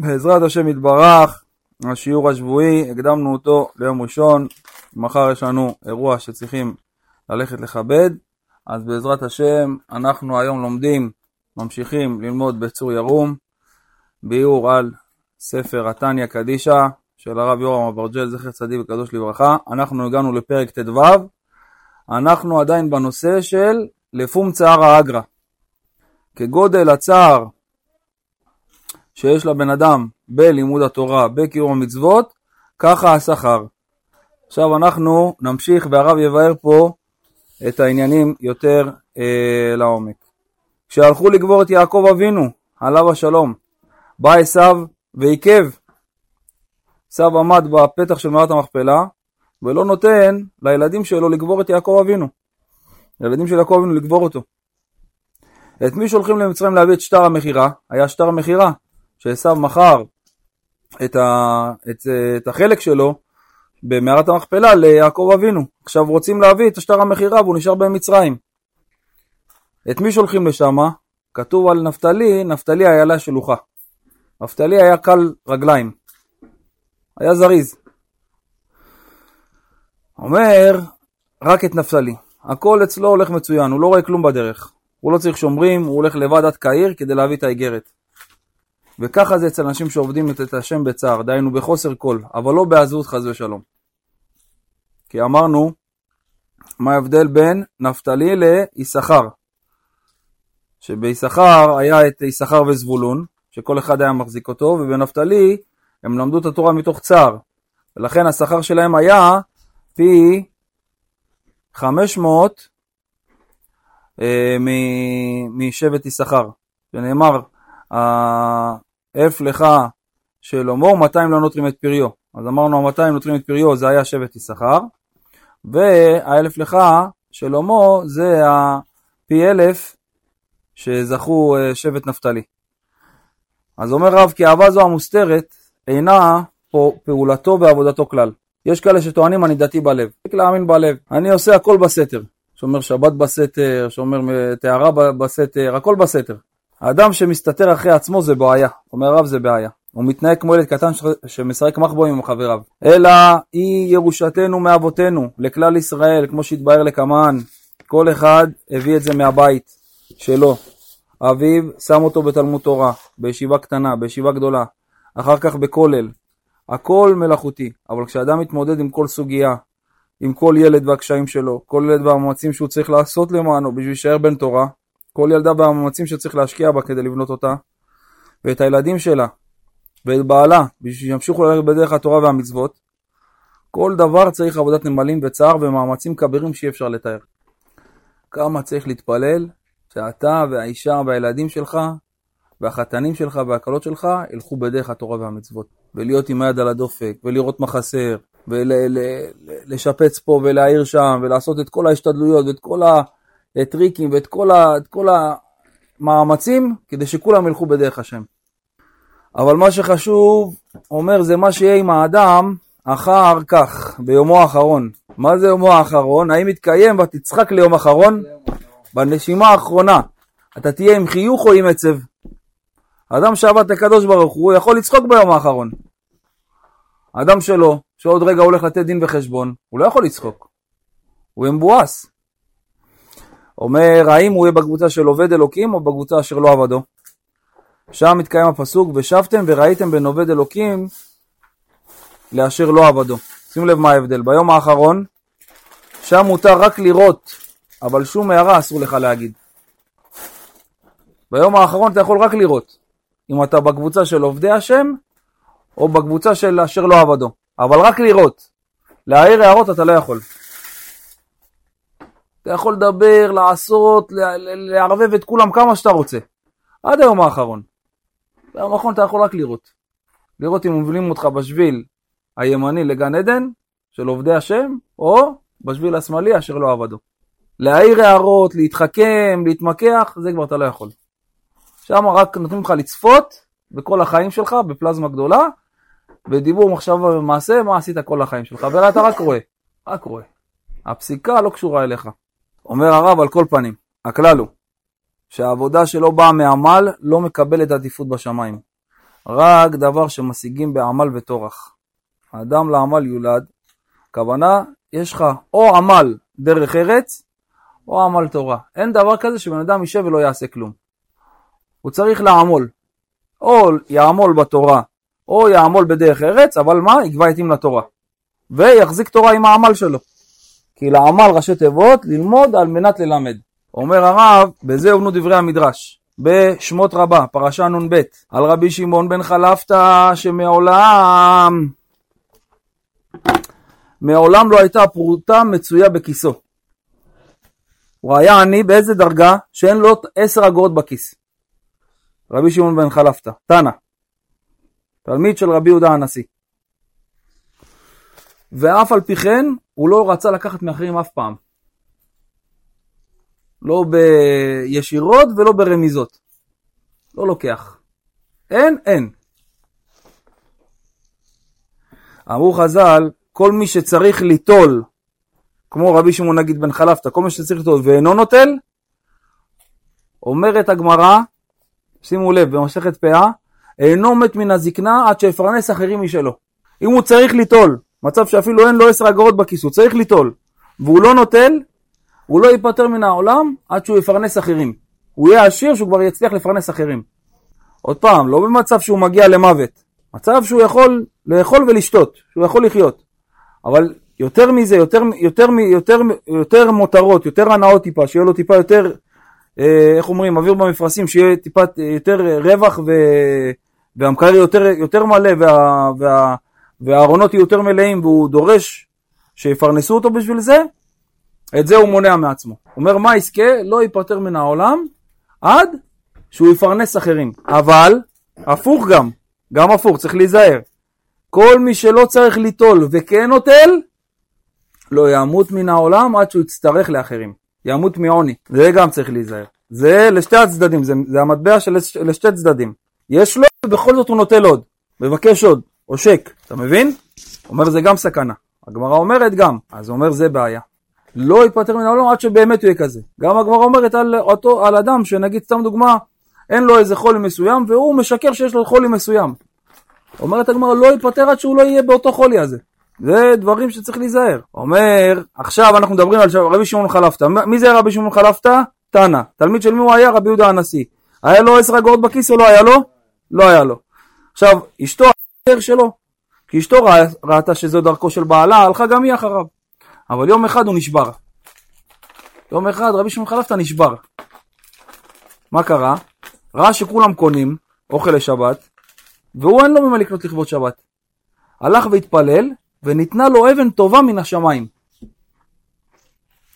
בעזרת השם יתברך, השיעור השבועי, הקדמנו אותו ליום ראשון, מחר יש לנו אירוע שצריכים ללכת לכבד, אז בעזרת השם אנחנו היום לומדים, ממשיכים ללמוד בצור ירום, ביאור על ספר התניא קדישא של הרב יורם אברג'ל, זכר צדיק וקדוש לברכה. אנחנו הגענו לפרק ט"ו, אנחנו עדיין בנושא של לפום צער האגרא. כגודל הצער שיש לבן אדם בלימוד התורה, בקיום המצוות, ככה השכר. עכשיו אנחנו נמשיך והרב יבאר פה את העניינים יותר אה, לעומק. כשהלכו לגבור את יעקב אבינו, עליו השלום, בא עשיו ועיכב. עשיו עמד בפתח של מערת המכפלה ולא נותן לילדים שלו לגבור את יעקב אבינו. לילדים של יעקב אבינו לגבור אותו. את מי שולחים למצרים להביא את שטר המכירה? היה שטר המכירה, שעשו מכר את, ה, את, את החלק שלו במערת המכפלה ליעקב אבינו. עכשיו רוצים להביא את שטר המכירה והוא נשאר במצרים. את מי שולחים לשם? כתוב על נפתלי, נפתלי היה לה שלוחה. נפתלי היה קל רגליים, היה זריז. אומר, רק את נפתלי. הכל אצלו הולך מצוין, הוא לא רואה כלום בדרך. הוא לא צריך שומרים, הוא הולך לבד עד קהיר כדי להביא את האיגרת. וככה זה אצל אנשים שעובדים את השם בצער, דהיינו בחוסר כל, אבל לא בעזות חס ושלום. כי אמרנו, מה ההבדל בין נפתלי ליששכר? שביששכר היה את יששכר וזבולון, שכל אחד היה מחזיק אותו, ובנפתלי הם למדו את התורה מתוך צער, ולכן השכר שלהם היה פי 500 אה, משבט יששכר, שנאמר, האף לך שלמה, 200 לא נותרים את פריו. אז אמרנו, ה-200 נותרים את פריו, זה היה שבט יששכר, והאלף לך שלמה זה הפי אלף שזכו אה, שבט נפתלי. אז אומר רב, כי אהבה זו המוסתרת אינה פעולתו ועבודתו כלל. יש כאלה שטוענים אני דתי בלב, צריך להאמין בלב. אני עושה הכל בסתר. שומר שבת בסתר, שומר טהרה בסתר, הכל בסתר. האדם שמסתתר אחרי עצמו זה בעיה, אומר הרב זה בעיה. הוא מתנהג כמו ילד קטן שמשחק מחבואים עם חבריו. אלא היא ירושתנו מאבותינו, לכלל ישראל, כמו שהתבהר לקמן. כל אחד הביא את זה מהבית שלו. אביו שם אותו בתלמוד תורה, בישיבה קטנה, בישיבה גדולה, אחר כך בכולל. הכל מלאכותי, אבל כשאדם מתמודד עם כל סוגיה, עם כל ילד והקשיים שלו, כל ילד והמאמצים שהוא צריך לעשות למענו בשביל להישאר בן תורה, כל ילדה והמאמצים שצריך להשקיע בה כדי לבנות אותה, ואת הילדים שלה, ואת בעלה, בשביל שימשיכו ללכת בדרך התורה והמצוות, כל דבר צריך עבודת נמלים וצער ומאמצים כבירים שאי אפשר לתאר. כמה צריך להתפלל שאתה והאישה והילדים שלך והחתנים שלך והכלות שלך ילכו בדרך התורה והמצוות. ולהיות עם היד על הדופק, ולראות מה חסר, ולשפץ פה ולהעיר שם, ולעשות את כל ההשתדלויות ואת כל הטריקים ואת כל, ה, כל המאמצים כדי שכולם ילכו בדרך השם. אבל מה שחשוב, אומר, זה מה שיהיה עם האדם אחר כך, ביומו האחרון. מה זה יומו האחרון? האם יתקיים ותצחק ליום אחרון? בנשימה האחרונה. אתה תהיה עם חיוך או עם עצב? אדם שעבד את הקדוש ברוך הוא יכול לצחוק ביום האחרון. אדם שלו, שעוד רגע הולך לתת דין וחשבון, הוא לא יכול לצחוק. הוא מבואס. אומר, האם הוא יהיה בקבוצה של עובד אלוקים או בקבוצה אשר לא עבדו? שם מתקיים הפסוק, ושבתם וראיתם בין עובד אלוקים לאשר לא עבדו. שים לב מה ההבדל. ביום האחרון, שם מותר רק לראות, אבל שום הערה אסור לך להגיד. ביום האחרון אתה יכול רק לראות. אם אתה בקבוצה של עובדי השם, או בקבוצה של אשר לא עבדו. אבל רק לראות. להעיר הערות אתה לא יכול. אתה יכול לדבר, לעשות, לערבב את כולם כמה שאתה רוצה. עד היום האחרון. ביום האחרון אתה יכול רק לראות. לראות אם מובילים אותך בשביל הימני לגן עדן של עובדי השם, או בשביל השמאלי אשר לא עבדו. להעיר הערות, להתחכם, להתמקח, זה כבר אתה לא יכול. שם רק נותנים לך לצפות בכל החיים שלך בפלזמה גדולה, בדיבור, מחשבה ומעשה, מה עשית כל החיים שלך, ואתה רק רואה, רק רואה. הפסיקה לא קשורה אליך. אומר הרב על כל פנים, הכלל הוא שהעבודה שלא באה מעמל לא מקבלת עדיפות בשמיים. רק דבר שמשיגים בעמל וטורח. האדם לעמל יולד, הכוונה, יש לך או עמל דרך ארץ, או עמל תורה. אין דבר כזה שבן אדם יישב ולא יעשה כלום. הוא צריך לעמול. או יעמול בתורה, או יעמול בדרך ארץ, אבל מה? יקבע עתים לתורה. ויחזיק תורה עם העמל שלו. כי לעמל ראשי תיבות, ללמוד על מנת ללמד. אומר הרב, בזה הובנו דברי המדרש. בשמות רבה, פרשה נ"ב, על רבי שמעון בן חלפתא, שמעולם, מעולם לא הייתה פרוטה מצויה בכיסו. הוא היה עני באיזה דרגה? שאין לו עשר אגורות בכיס. רבי שמעון בן חלפתא, תנא, תלמיד של רבי יהודה הנשיא. ואף על פי כן, הוא לא רצה לקחת מאחרים אף פעם. לא בישירות ולא ברמיזות. לא לוקח. אין, אין. אמרו חז"ל, כל מי שצריך ליטול, כמו רבי שמעון נגיד בן חלפתא, כל מי שצריך ליטול ואינו נוטל, אומרת הגמרא, שימו לב, במסכת פאה, אינו מת מן הזקנה עד שיפרנס אחרים משלו. אם הוא צריך ליטול, מצב שאפילו אין לו עשר אגורות בכיס, הוא צריך ליטול, והוא לא נוטל, הוא לא ייפטר מן העולם עד שהוא יפרנס אחרים. הוא יהיה עשיר שהוא כבר יצליח לפרנס אחרים. עוד פעם, לא במצב שהוא מגיע למוות, מצב שהוא יכול לאכול ולשתות, שהוא יכול לחיות. אבל יותר מזה, יותר, יותר, יותר, יותר מותרות, יותר הנאות טיפה, שיהיה לו טיפה יותר, אה, איך אומרים, אוויר במפרשים, שיהיה טיפה יותר רווח ו... והמקרר יותר, יותר מלא וה, וה, והארונות יהיו יותר מלאים והוא דורש שיפרנסו אותו בשביל זה, את זה הוא מונע מעצמו. הוא אומר מה יזכה? לא ייפטר מן העולם עד שהוא יפרנס אחרים. אבל, הפוך גם, גם הפוך, צריך להיזהר. כל מי שלא צריך ליטול וכן נוטל, לא ימות מן העולם עד שהוא יצטרך לאחרים. ימות מעוני. זה גם צריך להיזהר. זה לשתי הצדדים, זה, זה המטבע של לשתי צדדים. יש לו ובכל זאת הוא נוטל עוד. מבקש עוד, עושק. אתה מבין? אומר זה גם סכנה. הגמרא אומרת גם. אז אומר זה בעיה. לא יתפטר מן העולם עד שבאמת הוא יהיה כזה. גם הגמרא אומרת על, אותו, על אדם שנגיד סתם דוגמה, אין לו איזה חולי מסוים והוא משקר שיש לו חולי מסוים. אומרת הגמרא לא יתפטר עד שהוא לא יהיה באותו חולי הזה. זה דברים שצריך להיזהר. אומר, עכשיו אנחנו מדברים על רבי שמעון חלפתא. מי זה רבי שמעון חלפתא? תנא. תלמיד של מי הוא היה? רבי יהודה הנשיא. היה לו עשר אגורות בכיס או לא היה לו? לא היה לו. עכשיו, אשתו שלו. כי אשתו ראתה שזו דרכו של בעלה, הלכה גם היא אחריו. אבל יום אחד הוא נשבר. יום אחד רבי שמעון חלפתא נשבר. מה קרה? ראה שכולם קונים אוכל לשבת, והוא אין לו ממה לקנות לכבוד שבת. הלך והתפלל, וניתנה לו אבן טובה מן השמיים.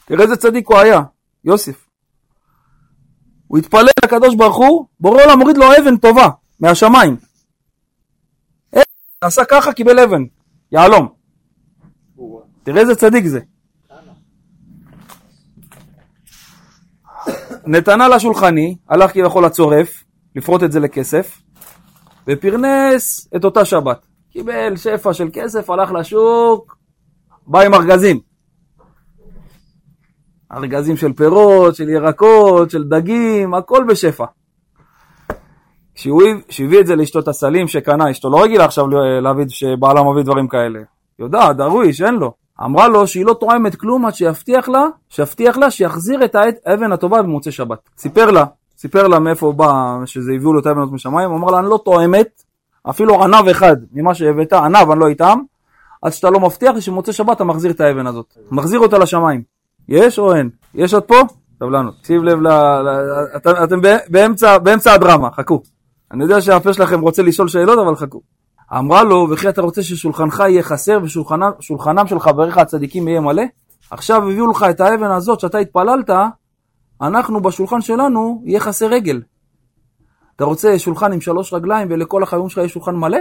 תראה איזה צדיק הוא היה, יוסף. הוא התפלל לקדוש ברוך הוא, בורא עולם מוריד לו אבן טובה מהשמיים. עשה ככה, קיבל אבן, יהלום. תראה איזה צדיק זה. נתנה לשולחני, הלך כביכול לצורף, לפרוט את זה לכסף, ופרנס את אותה שבת. קיבל שפע של כסף, הלך לשוק, בא עם ארגזים. ארגזים של פירות, של ירקות, של דגים, הכל בשפע. כשהוא הביא את זה לאשתו את הסלים שקנה, אשתו לא רגילה עכשיו להביא שבעלה מביא דברים כאלה. יודעת, דרוויש, אין לו. אמרה לו שהיא לא תואמת כלום עד שיבטיח לה, שיבטיח לה שיחזיר את האבן הטובה במוצאי שבת. סיפר לה, סיפר לה מאיפה הוא בא, שזה הביאו לו את האבנות משמיים, אמר לה, אני לא תואמת, אפילו ענב אחד ממה שהבאת, ענב אני לא איתם, עד שאתה לא מבטיח לי שמוצאי שבת אתה מחזיר את האבן הזאת. מחזיר אותה לשמיים. יש או אין? יש עוד פה? סבלנות. שים לב, ל... אתם, באמצע הדרמה, חכו. אני יודע שהפה שלכם רוצה לשאול שאלות, אבל חכו. אמרה לו, וכי אתה רוצה ששולחנך יהיה חסר ושולחנם של חבריך הצדיקים יהיה מלא? עכשיו הביאו לך את האבן הזאת שאתה התפללת, אנחנו בשולחן שלנו יהיה חסר רגל. אתה רוצה שולחן עם שלוש רגליים ולכל החברים שלך יהיה שולחן מלא?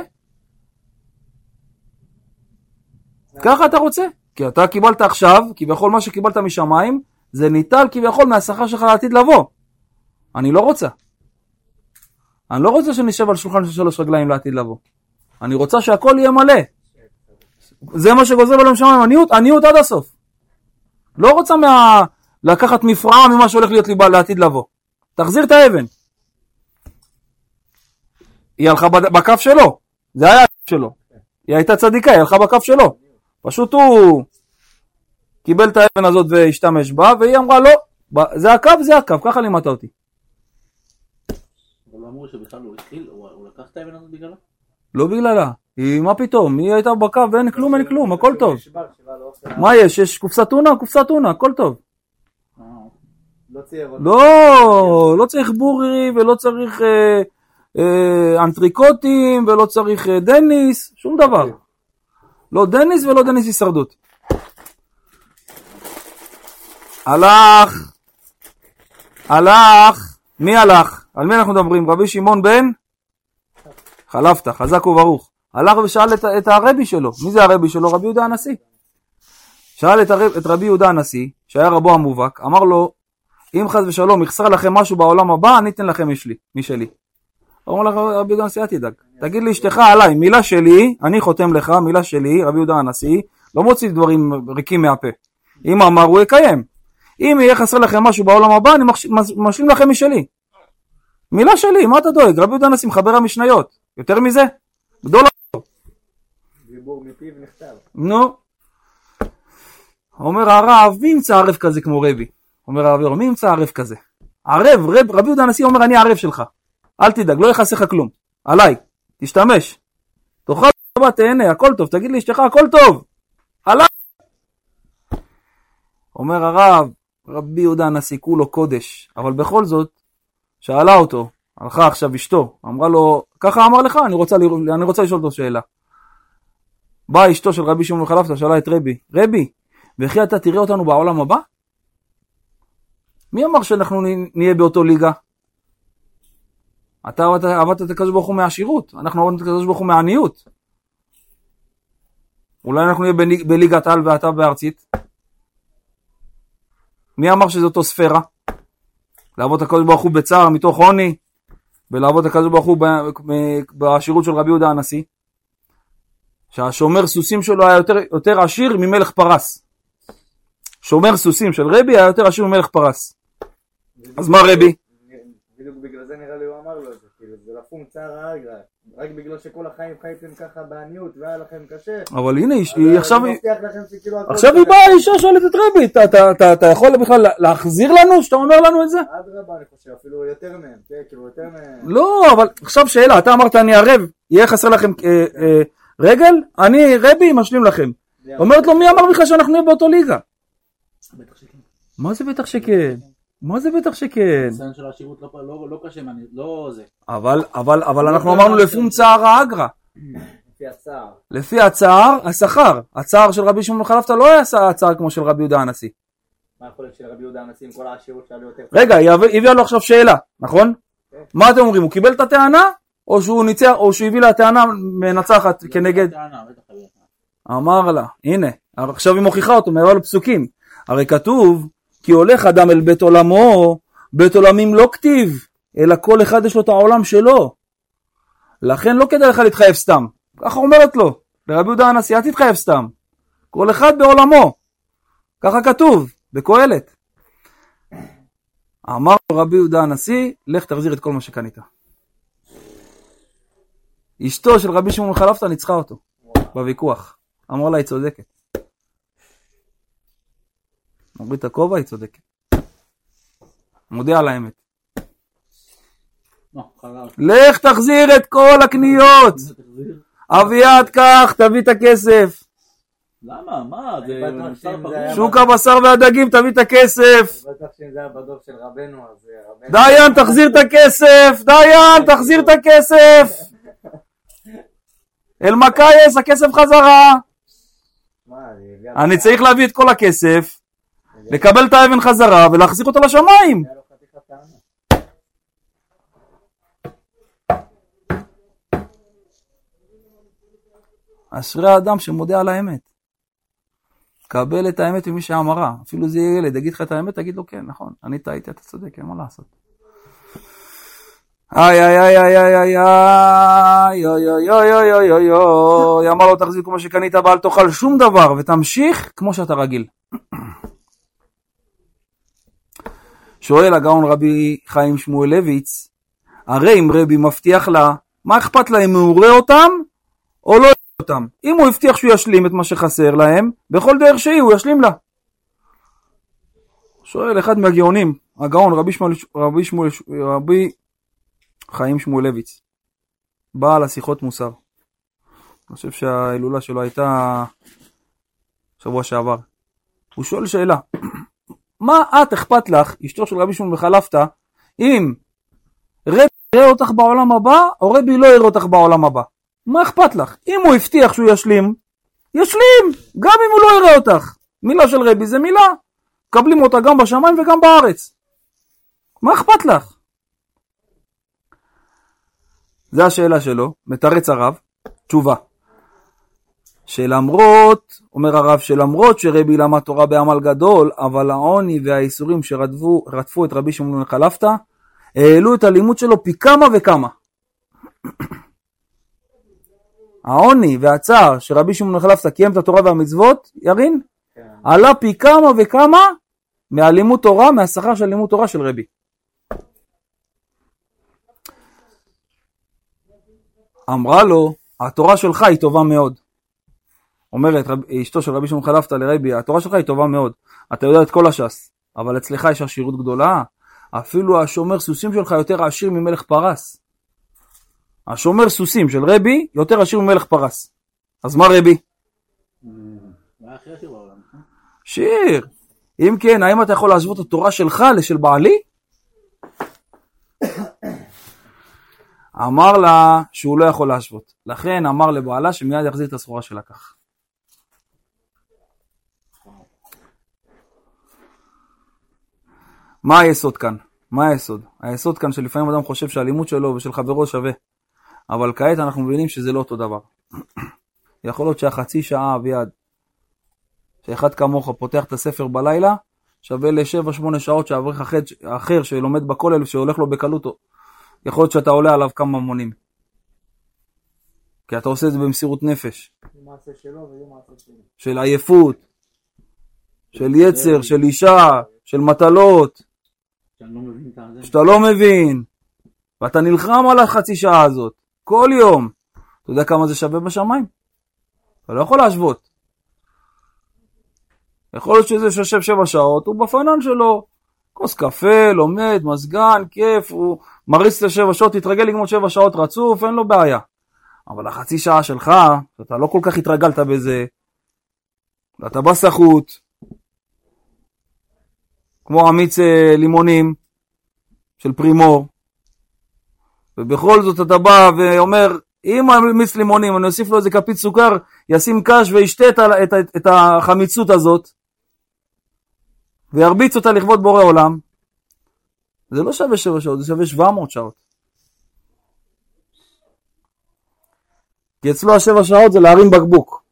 ככה אתה רוצה? כי אתה קיבלת עכשיו, כביכול מה שקיבלת משמיים, זה ניטל כביכול מהשכר שלך לעתיד לבוא. אני לא רוצה. אני לא רוצה שנשב על שולחן של שלוש רגליים לעתיד לבוא. אני רוצה שהכל יהיה מלא. זה מה שגוזר עליהם שמיים, עניות, עניות עד הסוף. לא רוצה מה... לקחת מפרעה ממה שהולך להיות לי לעתיד לבוא. תחזיר את האבן. היא הלכה בכף שלו, זה היה הכף שלו. היא הייתה צדיקה, היא הלכה בכף שלו. פשוט הוא קיבל את האבן הזאת והשתמש בה, והיא אמרה לא, זה הקו, זה הקו, ככה לימדת אותי. אמרו שבכלל הוא התחיל, הוא לקח את האבן הזאת בגללה? לא בגללה. היא, מה פתאום, היא הייתה בקו ואין כלום, אין כלום, הכל טוב. לא עושה- מה יש? יש קופסת טונה? קופסת טונה, הכל טוב. אה, לא. לא, לא צריך בורי ולא צריך אה, אה, אנטריקוטים ולא צריך דניס, שום דבר. לא דניס ולא דניס הישרדות. הלך, הלך, מי הלך? על מי אנחנו מדברים? רבי שמעון בן? חלפת, חזק וברוך. הלך ושאל את, את הרבי שלו, מי זה הרבי שלו? רבי יהודה הנשיא. שאל את, הרב, את רבי יהודה הנשיא, שהיה רבו המובהק, אמר לו, אם חס ושלום יחסר לכם משהו בעולם הבא, אני אתן לכם משלי, משלי. אמר לך רבי יהודה הנשיא, אל תדאג. תגיד לאשתך עליי, מילה שלי, אני חותם לך, מילה שלי, רבי יהודה הנשיא, לא מוציא דברים ריקים מהפה. אם אמר, הוא יקיים. אם יהיה חסר לכם משהו בעולם הבא, אני מש- מש- משלים לכם משלי. מילה שלי, מה אתה דואג? רבי יהודה הנשיא מחבר המשניות. יותר מזה? גדול דיבור מפיו נכתב. נו. אומר הרב, מי ימצא ערב כזה כמו רבי? אומר הרב יורם, מי ימצא ערב כזה? ערב, רב, רבי יהודה הנשיא אומר, אני הערב שלך. אל תדאג, לא יכעס לך כלום. עליי, תשתמש. תאכל שבת, תהנה, הכל טוב, תגיד לאשתך, הכל טוב. עליי. אומר הרב, רבי יהודה הנשיא כולו קודש, אבל בכל זאת, שאלה אותו, הלכה עכשיו אשתו, אמרה לו, ככה אמר לך, אני רוצה, לראות- אני רוצה לשאול אותו שאלה. באה אשתו של רבי שמעון חלפתא, שאלה את רבי, רבי, וכי אתה תראה אותנו בעולם הבא? מי אמר שאנחנו נהיה באותו ליגה? אתה עבדת- את הקדוש ברוך הוא מהעשירות, אנחנו עבדנו את הקדוש ברוך הוא מהעניות. אולי אנחנו נהיה בליג- בליגת על ואתה בארצית? מי אמר שזה אותו ספירה? לעבוד את הקדוש ברוך הוא בצער מתוך עוני, ולעבוד את הקדוש ברוך הוא ב- ב- בעשירות של רבי יהודה הנשיא? שהשומר סוסים שלו היה יותר, יותר עשיר ממלך פרס. שומר סוסים של רבי היה יותר עשיר ממלך פרס. אז מה רבי? בדיוק בגלל זה נראה לי הוא אמר לו את זה, כאילו זה לפום צער האגרא, רק בגלל שכל החיים חייתם ככה בעניות והיה לכם קשה. אבל הנה, היא- עכשיו, עכשיו היא. באה אישה שואלת את רבי, אתה יכול בכלל להחזיר לנו שאתה אומר לנו את זה? אדרבה אני חושב, אפילו יותר מהם, כן, כאילו יותר מהם. לא, אבל עכשיו שאלה, אתה אמרת אני ערב, יהיה חסר לכם אה, אה, רגל? אני רבי משלים לכם. אומרת לו מי אמר בכלל שאנחנו נהיה באותו ליגה? בטח שכן. מה זה בטח שכן? מה זה בטח שכן? הניסיון של העשירות לא- לא לא קשה, לא זה. אבל, אבל, אבל אנחנו אמרנו לפום צער האגרא. לפי הצער. לפי הצער, השכר. הצער של רבי שמעון חלפתא לא היה הצער כמו של רבי יהודה הנשיא. מה יכול להיות של רבי יהודה הנשיא עם כל העשירות שהיה לו יותר? רגע, היא הב- הביאה לו עכשיו שאלה, נכון? מה אתם אומרים, הוא קיבל את הטענה? או שהוא ניצח, או שהוא הביא לה טענה מנצחת כנגד... טענה, בטח, בטח. אמר לה, הנה, עכשיו היא מוכיחה אותו, מראה לו פסוקים. הרי כתוב, כי הולך אדם אל בית עולמו, בית עולמים לא כתיב, אלא כל אחד יש לו את העולם שלו. לכן לא כדאי לך להתחייב סתם. ככה אומרת לו, לרבי יהודה הנשיא, אל תתחייב סתם. כל אחד בעולמו. ככה כתוב, בקהלת. אמר רבי יהודה הנשיא, לך תחזיר את כל מה שקנית. אשתו של רבי שמעון חלפתא ניצחה אותו בוויכוח. אמר לה, היא צודקת. מוריד את הכובע, היא צודקת. מודיע על האמת. לא. לך תחזיר את כל הקניות! אביעד, קח, תביא את הכסף. למה? מה? זה שוק הבשר והדגים, תביא את הכסף. אה. דיין, תחזיר את הכסף! דיין, תחזיר את הכסף! אלמקייס, הכסף חזרה. אני צריך להביא את כל הכסף, לקבל את האבן חזרה ולהחזיר אותו לשמיים. אשרי האדם שמודה על האמת. קבל את האמת ממי שאמרה. אפילו זה יהיה ילד, יגיד לך את האמת, תגיד לו כן, נכון, אני טעיתי, אתה צודק, אין מה לעשות. איי איי איי איי איי איי איי איי איי איי איי איי איי אמר לו תחזיק כמו שקנית ואל תאכל שום דבר ותמשיך כמו שאתה רגיל. שואל הגאון רבי חיים שמואלביץ, הרי אם רבי מבטיח לה מה אכפת לה אם הוא יורה אותם או לא יורה אותם? אם הוא הבטיח שהוא ישלים את מה שחסר להם, בכל דרך שהיא הוא ישלים לה. שואל אחד מהגאונים, הגאון רבי שמואל, רבי שמואל, רבי חיים שמואלביץ, בעל השיחות מוסר. אני חושב שההילולה שלו הייתה שבוע שעבר. הוא שואל שאלה, מה את אכפת לך, אשתו של רבי שמעון בחלפתא, אם רבי יראה אותך בעולם הבא, או רבי לא יראה אותך בעולם הבא? מה אכפת לך? אם הוא הבטיח שהוא ישלים, ישלים, גם אם הוא לא יראה אותך. מילה של רבי זה מילה, מקבלים אותה גם בשמיים וגם בארץ. מה אכפת לך? זה השאלה שלו, מתרץ הרב, תשובה. שלמרות, אומר הרב, שלמרות שרבי למד תורה בעמל גדול, אבל העוני והאיסורים שרדפו את רבי שמעון חלפתא, העלו את הלימוד שלו פי כמה וכמה. העוני והצער שרבי שמעון חלפתא קיים את התורה והמצוות, ירין, כן. עלה פי כמה וכמה מהלימוד תורה, מהשכר של לימוד תורה של רבי. אמרה לו, התורה שלך היא טובה מאוד. אומרת רב, אשתו של רבי שמעון חלפתא לרבי, התורה שלך היא טובה מאוד, אתה יודע את כל הש"ס, אבל אצלך יש עשירות גדולה, אפילו השומר סוסים שלך יותר עשיר ממלך פרס. השומר סוסים של רבי יותר עשיר ממלך פרס. אז מה רבי? נכון? שיר. אם כן, האם אתה יכול להשוות את התורה שלך לשל בעלי? אמר לה שהוא לא יכול להשוות. לכן אמר לבעלה שמיד יחזיר את הסחורה שלקח. מה היסוד כאן? מה היסוד? היסוד כאן שלפעמים אדם חושב שהלימוד שלו ושל חברו שווה. אבל כעת אנחנו מבינים שזה לא אותו דבר. יכול להיות שהחצי שעה אביעד, שאחד כמוך פותח את הספר בלילה, שווה לשבע שמונה שעות שאברך אחר, אחר שלומד בכולל שהולך לו בקלות, יכול להיות שאתה עולה עליו כמה מונים. כי אתה עושה את זה במסירות נפש. של עייפות, של יצר, של אישה, של מטלות, לא. שאתה לא מבין, ואתה נלחם על החצי שעה הזאת, כל יום. אתה יודע כמה זה שווה בשמיים? אתה לא יכול להשוות. יכול להיות שזה שיושב שבע שעות, הוא בפנן שלו, כוס קפה, לומד, מזגן, כיף, הוא מריץ לשבע שעות, תתרגל לגמור שבע שעות רצוף, אין לו בעיה. אבל החצי שעה שלך, שאתה לא כל כך התרגלת בזה, ואתה בא סחוט, כמו אמיץ אה, לימונים של פרימור, ובכל זאת אתה בא ואומר, אם אמיץ לימונים, אני אוסיף לו איזה כפית סוכר, ישים קש וישתה את, את, ה- את החמיצות הזאת, וירביץ אותה לכבוד בורא עולם, זה לא שווה שבע שעות, זה שווה 700 שעות. כי אצלו השבע שעות זה להרים בקבוק.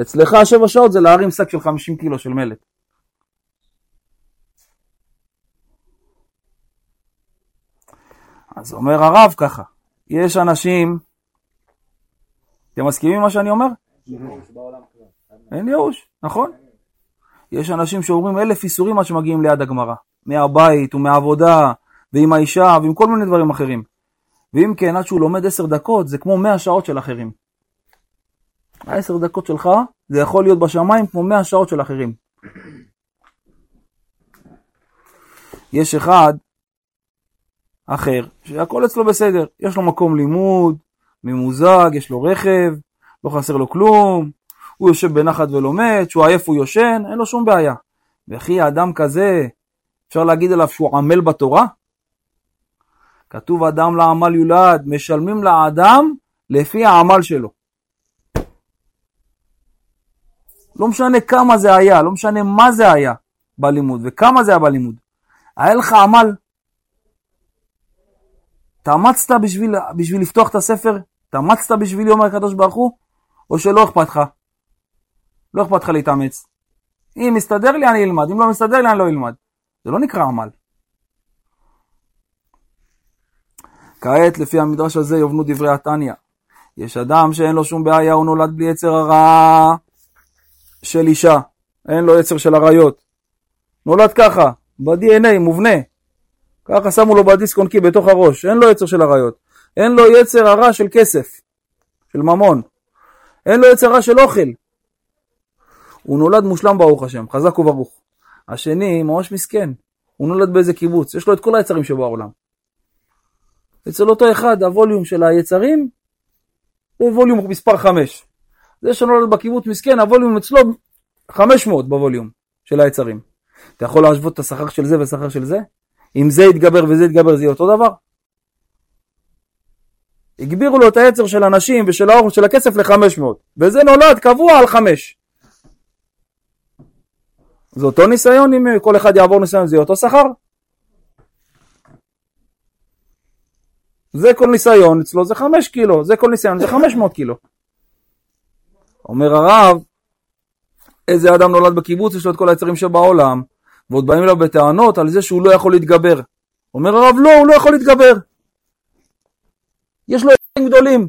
אצלך השבע שעות זה להרים שק של 50 קילו של מלט. אז אומר הרב ככה, יש אנשים, אתם מסכימים עם מה שאני אומר? אין ייאוש, נכון? יש אנשים שאומרים אלף איסורים עד שמגיעים ליד הגמרא, מהבית ומהעבודה ועם האישה ועם כל מיני דברים אחרים. ואם כן, עד שהוא לומד עשר דקות, זה כמו מאה שעות של אחרים. העשר דקות שלך, זה יכול להיות בשמיים כמו מאה שעות של אחרים. יש אחד אחר, שהכל אצלו בסדר, יש לו מקום לימוד, ממוזג, יש לו רכב, לא חסר לו כלום, הוא יושב בנחת ולומד, שהוא עייף הוא יושן, אין לו שום בעיה. וכי האדם כזה, אפשר להגיד עליו שהוא עמל בתורה? כתוב אדם לעמל יולד, משלמים לאדם לפי העמל שלו. לא משנה כמה זה היה, לא משנה מה זה היה בלימוד וכמה זה היה בלימוד. היה לך עמל. התאמצת בשביל, בשביל לפתוח את הספר? התאמצת בשביל יום הקדוש ברוך הוא? או שלא אכפת לך? לא אכפת לך להתאמץ. אם מסתדר לי אני אלמד, אם לא מסתדר לי אני לא אלמד. זה לא נקרא עמל. כעת לפי המדרש הזה יובנו דברי התניא. יש אדם שאין לו שום בעיה, הוא נולד בלי יצר הרע של אישה, אין לו יצר של עריות. נולד ככה, ב-DNA, מובנה. ככה שמו לו בדיסק און קי בתוך הראש, אין לו יצר של עריות. אין לו יצר הרע של כסף, של ממון. אין לו יצר הרע של אוכל. הוא נולד מושלם ברוך השם, חזק וברוך. השני ממש מסכן, הוא נולד באיזה קיבוץ, יש לו את כל היצרים שבעולם. אצל אותו אחד הווליום של היצרים הוא ווליום מספר 5. זה שנולד בקיבוץ מסכן, הווליום אצלו 500 בווליום של היצרים. אתה יכול להשוות את השכר של זה והשכר של זה? אם זה יתגבר וזה יתגבר זה יהיה אותו דבר? הגבירו לו את היצר של הנשים ושל האור של הכסף ל-500 וזה נולד קבוע על 5 זה אותו ניסיון אם כל אחד יעבור ניסיון זה יהיה אותו שכר? זה כל ניסיון אצלו זה 5 קילו, זה כל ניסיון זה 500 קילו. אומר הרב, איזה אדם נולד בקיבוץ יש לו את כל היצרים שבעולם ועוד באים אליו בטענות על זה שהוא לא יכול להתגבר. אומר הרב לא, הוא לא יכול להתגבר. יש לו יצרים גדולים.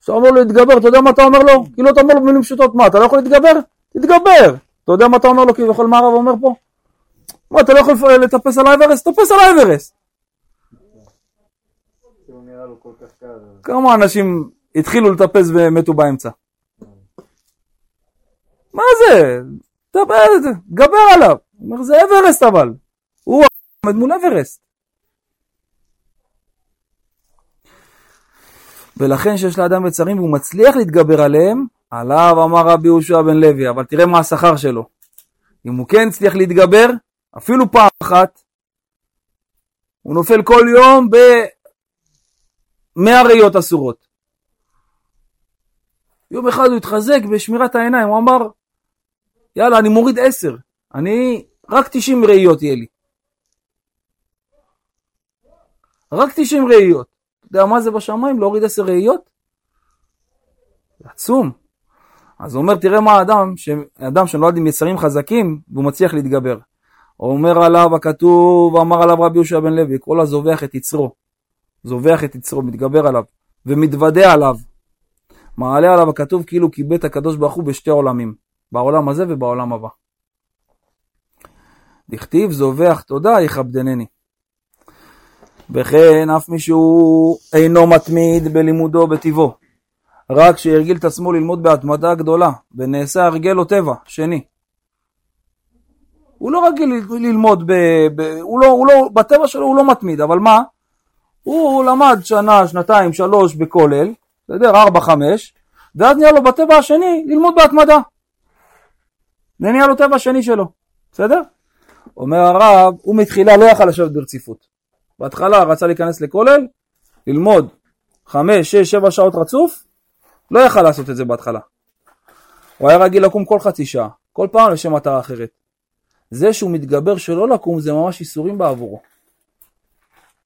כשאתה אומר לו להתגבר, אתה יודע מה אתה אומר לו? כאילו אתה אומר לו במילים פשוטות, מה, אתה לא יכול להתגבר? תתגבר. אתה יודע מה אתה אומר לו כביכול מה הרב אומר פה? מה, אתה לא יכול לטפס על האברסט? תטפס על קר. כמה אנשים התחילו לטפס ומתו באמצע? מה זה? דבר עליו. הוא אומר, זה אברסט אבל. הוא עומד מול אברסט. ולכן שיש לאדם יצרים והוא מצליח להתגבר עליהם, עליו אמר רבי יהושע בן לוי, אבל תראה מה השכר שלו. אם הוא כן הצליח להתגבר, אפילו פעם אחת, הוא נופל כל יום במאה ראיות אסורות. יום אחד הוא התחזק בשמירת העיניים, הוא אמר, יאללה, אני מוריד עשר, אני, רק תשעים ראיות יהיה לי. רק תשעים ראיות. אתה יודע מה זה בשמיים? להוריד עשר ראיות? זה עצום. אז הוא אומר, תראה מה האדם, ש... אדם שנולד עם יצרים חזקים והוא מצליח להתגבר. אומר עליו הכתוב, אמר עליו רבי יהושע בן לוי, כל הזובח את יצרו. זובח את יצרו, מתגבר עליו, ומתוודה עליו. מעלה עליו הכתוב כאילו קיבל הקדוש ברוך הוא בשתי עולמים, בעולם הזה ובעולם הבא. דכתיב זובח תודה יכבדנני. וכן אף מישהו אינו מתמיד בלימודו בטיבו, רק שהרגיל את עצמו ללמוד בהתמדה גדולה, ונעשה הרגל לו טבע, שני. הוא לא רגיל ללמוד, ב, ב, הוא, לא, הוא לא, בטבע שלו הוא לא מתמיד, אבל מה? הוא למד שנה, שנתיים, שלוש בכולל, בסדר? ארבע, חמש, ואז נהיה לו בטבע השני ללמוד בהתמדה. זה נהיה לו טבע שני שלו, בסדר? אומר הרב, הוא מתחילה לא יכל לשבת ברציפות. בהתחלה רצה להיכנס לכולל, ללמוד חמש, שש, שבע שעות רצוף, לא יכל לעשות את זה בהתחלה. הוא היה רגיל לקום כל חצי שעה, כל פעם לשם מטרה אחרת. זה שהוא מתגבר שלא לקום זה ממש איסורים בעבורו.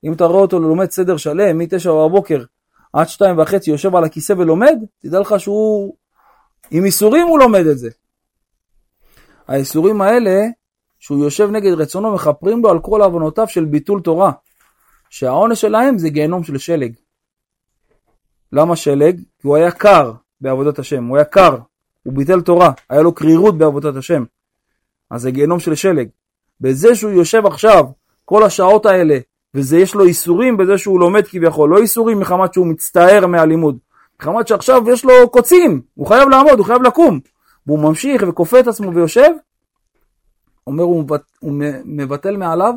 אם אתה רואה אותו לומד סדר שלם מ-9 בבוקר עד שתיים וחצי יושב על הכיסא ולומד, תדע לך שהוא עם איסורים הוא לומד את זה. האיסורים האלה, שהוא יושב נגד רצונו, מכפרים לו על כל עוונותיו של ביטול תורה, שהעונש שלהם זה גיהנום של שלג. למה שלג? כי הוא היה קר בעבודת השם, הוא היה קר, הוא ביטל תורה, היה לו קרירות בעבודת השם. אז זה גיהנום של שלג. בזה שהוא יושב עכשיו כל השעות האלה, וזה יש לו איסורים בזה שהוא לומד כביכול, לא איסורים מחמת שהוא מצטער מהלימוד, מחמת שעכשיו יש לו קוצים, הוא חייב לעמוד, הוא חייב לקום, והוא ממשיך וכופה את עצמו ויושב, אומר הוא, מבט- הוא מבטל מעליו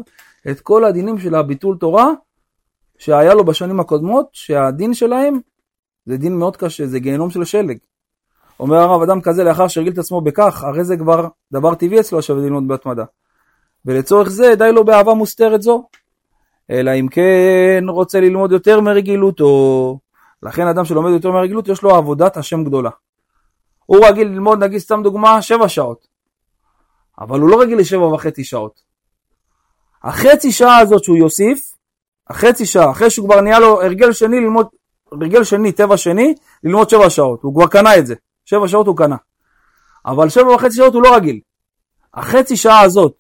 את כל הדינים של הביטול תורה שהיה לו בשנים הקודמות, שהדין שלהם זה דין מאוד קשה, זה גיהנום של שלג. אומר הרב, אדם כזה לאחר שהרגיל את עצמו בכך, הרי זה כבר דבר טבעי אצלו לשבת ללמוד בהתמדה. ולצורך זה די לו באהבה מוסתרת זו. אלא אם כן רוצה ללמוד יותר מרגילותו. לכן אדם שלומד יותר מרגילות יש לו עבודת השם גדולה. הוא רגיל ללמוד נגיד סתם דוגמה שבע שעות. אבל הוא לא רגיל לשבע וחצי שעות. החצי שעה הזאת שהוא יוסיף, החצי שעה, אחרי שהוא כבר נהיה לו הרגל שני ללמוד, הרגל שני, טבע שני, ללמוד שבע שעות. הוא כבר קנה את זה. שבע שעות הוא קנה. אבל שבע וחצי שעות הוא לא רגיל. החצי שעה הזאת,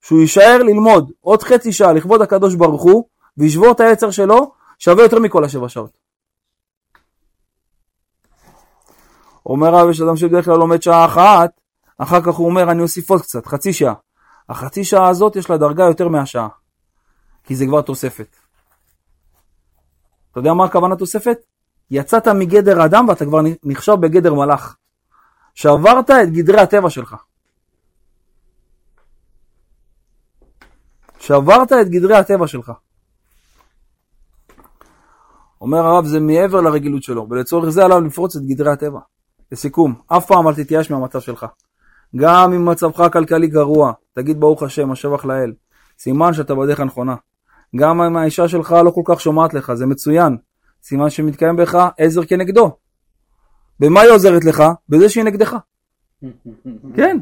שהוא יישאר ללמוד עוד חצי שעה לכבוד הקדוש ברוך הוא, וישבור את היצר שלו, שווה יותר מכל השבע שעות. אומר רב, יש אדם שבדרך כלל לומד שעה אחת, אחר כך הוא אומר, אני אוסיף עוד קצת, חצי שעה. החצי שעה הזאת יש לה דרגה יותר מהשעה, כי זה כבר תוספת. אתה יודע מה הכוונה תוספת? יצאת מגדר אדם ואתה כבר נחשב בגדר מלאך. שברת את גדרי הטבע שלך. שברת את גדרי הטבע שלך. אומר הרב, זה מעבר לרגילות שלו, ולצורך זה עליו לפרוץ את גדרי הטבע. לסיכום, אף פעם אל תתייאש מהמצב שלך. גם אם מצבך הכלכלי גרוע, תגיד ברוך השם, השבח לאל. סימן שאתה בדרך הנכונה. גם אם האישה שלך לא כל כך שומעת לך, זה מצוין. סימן שמתקיים בך עזר כנגדו. במה היא עוזרת לך? בזה שהיא נגדך. כן,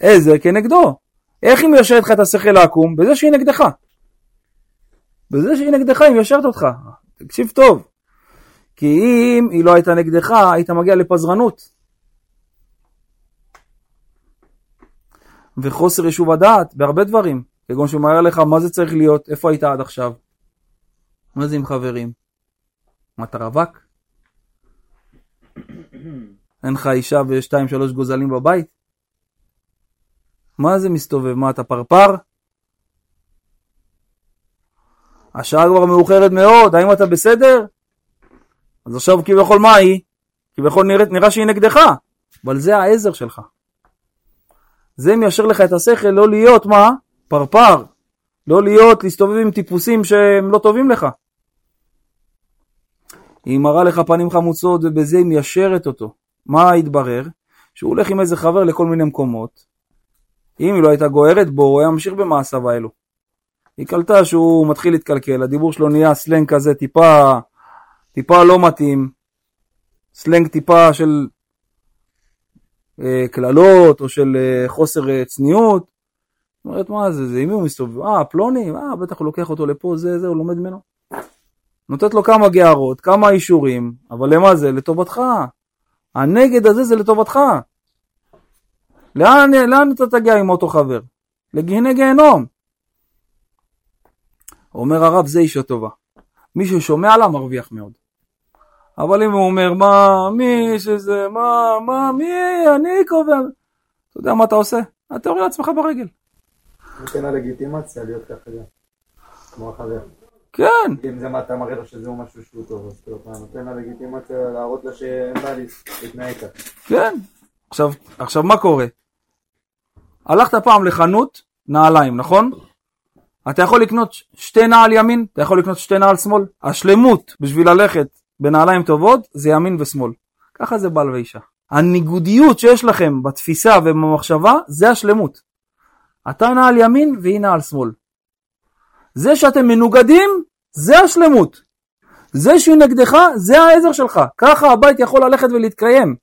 עזר כנגדו. איך היא מיישרת לך את השכל העקום? בזה שהיא נגדך. בזה שהיא נגדך היא מיישרת אותך. תקשיב טוב. כי אם היא לא הייתה נגדך, היית מגיע לפזרנות. וחוסר יישוב הדעת בהרבה דברים, כגון שהוא מראה לך מה זה צריך להיות, איפה היית עד עכשיו, מה זה עם חברים, מה אתה רווק? אין לך אישה ושתיים שלוש גוזלים בבית? מה זה מסתובב? מה אתה פרפר? השעה כבר מאוחרת מאוד, האם אתה בסדר? אז עכשיו כביכול מה היא? כביכול נראה, נראה שהיא נגדך, אבל זה העזר שלך. זה מיישר לך את השכל לא להיות מה? פרפר. לא להיות, להסתובב עם טיפוסים שהם לא טובים לך. היא מראה לך פנים חמוצות ובזה היא מיישרת אותו. מה התברר? שהוא הולך עם איזה חבר לכל מיני מקומות. אם היא לא הייתה גוערת בו, הוא היה ממשיך במעשיו האלו. היא קלטה שהוא מתחיל להתקלקל, הדיבור שלו נהיה סלנג כזה טיפה, טיפה לא מתאים, סלנג טיפה של אה, קללות או של אה, חוסר אה, צניעות. זאת אומרת, מה זה, זה עם מי הוא מסתובב? אה, פלוני? אה, בטח הוא לוקח אותו לפה, זה, זה, הוא לומד ממנו. נותנת לו כמה גערות, כמה אישורים, אבל למה זה? לטובתך. הנגד הזה זה לטובתך. לאן, לאן אתה תגיע עם אותו חבר? לגיהני גיהנום. אומר הרב, זה איש הטובה. מי ששומע לה מרוויח מאוד. אבל אם הוא אומר, מה, מי שזה, מה, מה, מי, אני קובע, אתה יודע מה אתה עושה? אתה יורד לעצמך ברגל. נותן לה לגיטימציה להיות ככה גם. כמו החבר. כן, אם זה מה אתה מראה לו שזה משהו שהוא טוב, אז כאילו, אתה נותן לה לגיטימציה להראות לה שאין בא לי להתנהג ככה. כן. עכשיו, עכשיו מה קורה? הלכת פעם לחנות נעליים, נכון? אתה יכול לקנות שתי נעל ימין, אתה יכול לקנות שתי נעל שמאל. השלמות בשביל ללכת בנעליים טובות זה ימין ושמאל. ככה זה בעל ואישה. הניגודיות שיש לכם בתפיסה ובמחשבה זה השלמות. אתה נעל ימין והיא נעל שמאל. זה שאתם מנוגדים זה השלמות. זה שהיא נגדך זה העזר שלך. ככה הבית יכול ללכת ולהתקיים.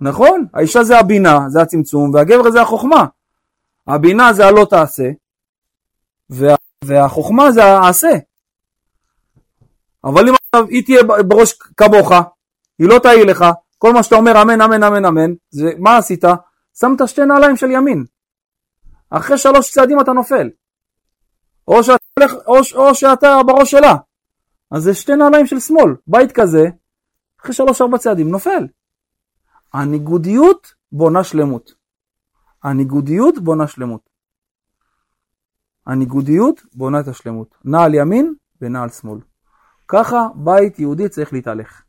נכון, האישה זה הבינה, זה הצמצום, והגבר זה החוכמה. הבינה זה הלא תעשה, וה, והחוכמה זה העשה. אבל אם עכשיו היא תהיה בראש כמוך, היא לא תעיר לך, כל מה שאתה אומר אמן אמן אמן אמן, זה, מה עשית? שמת שתי נעליים של ימין. אחרי שלוש צעדים אתה נופל. או שאתה, הולך- או, או שאתה בראש שלה. אז זה שתי נעליים של שמאל. בית כזה, אחרי שלוש ארבע צעדים נופל. הניגודיות בונה שלמות. הניגודיות בונה שלמות. הניגודיות בונה את השלמות. נעל ימין ונעל שמאל. ככה בית יהודי צריך להתהלך.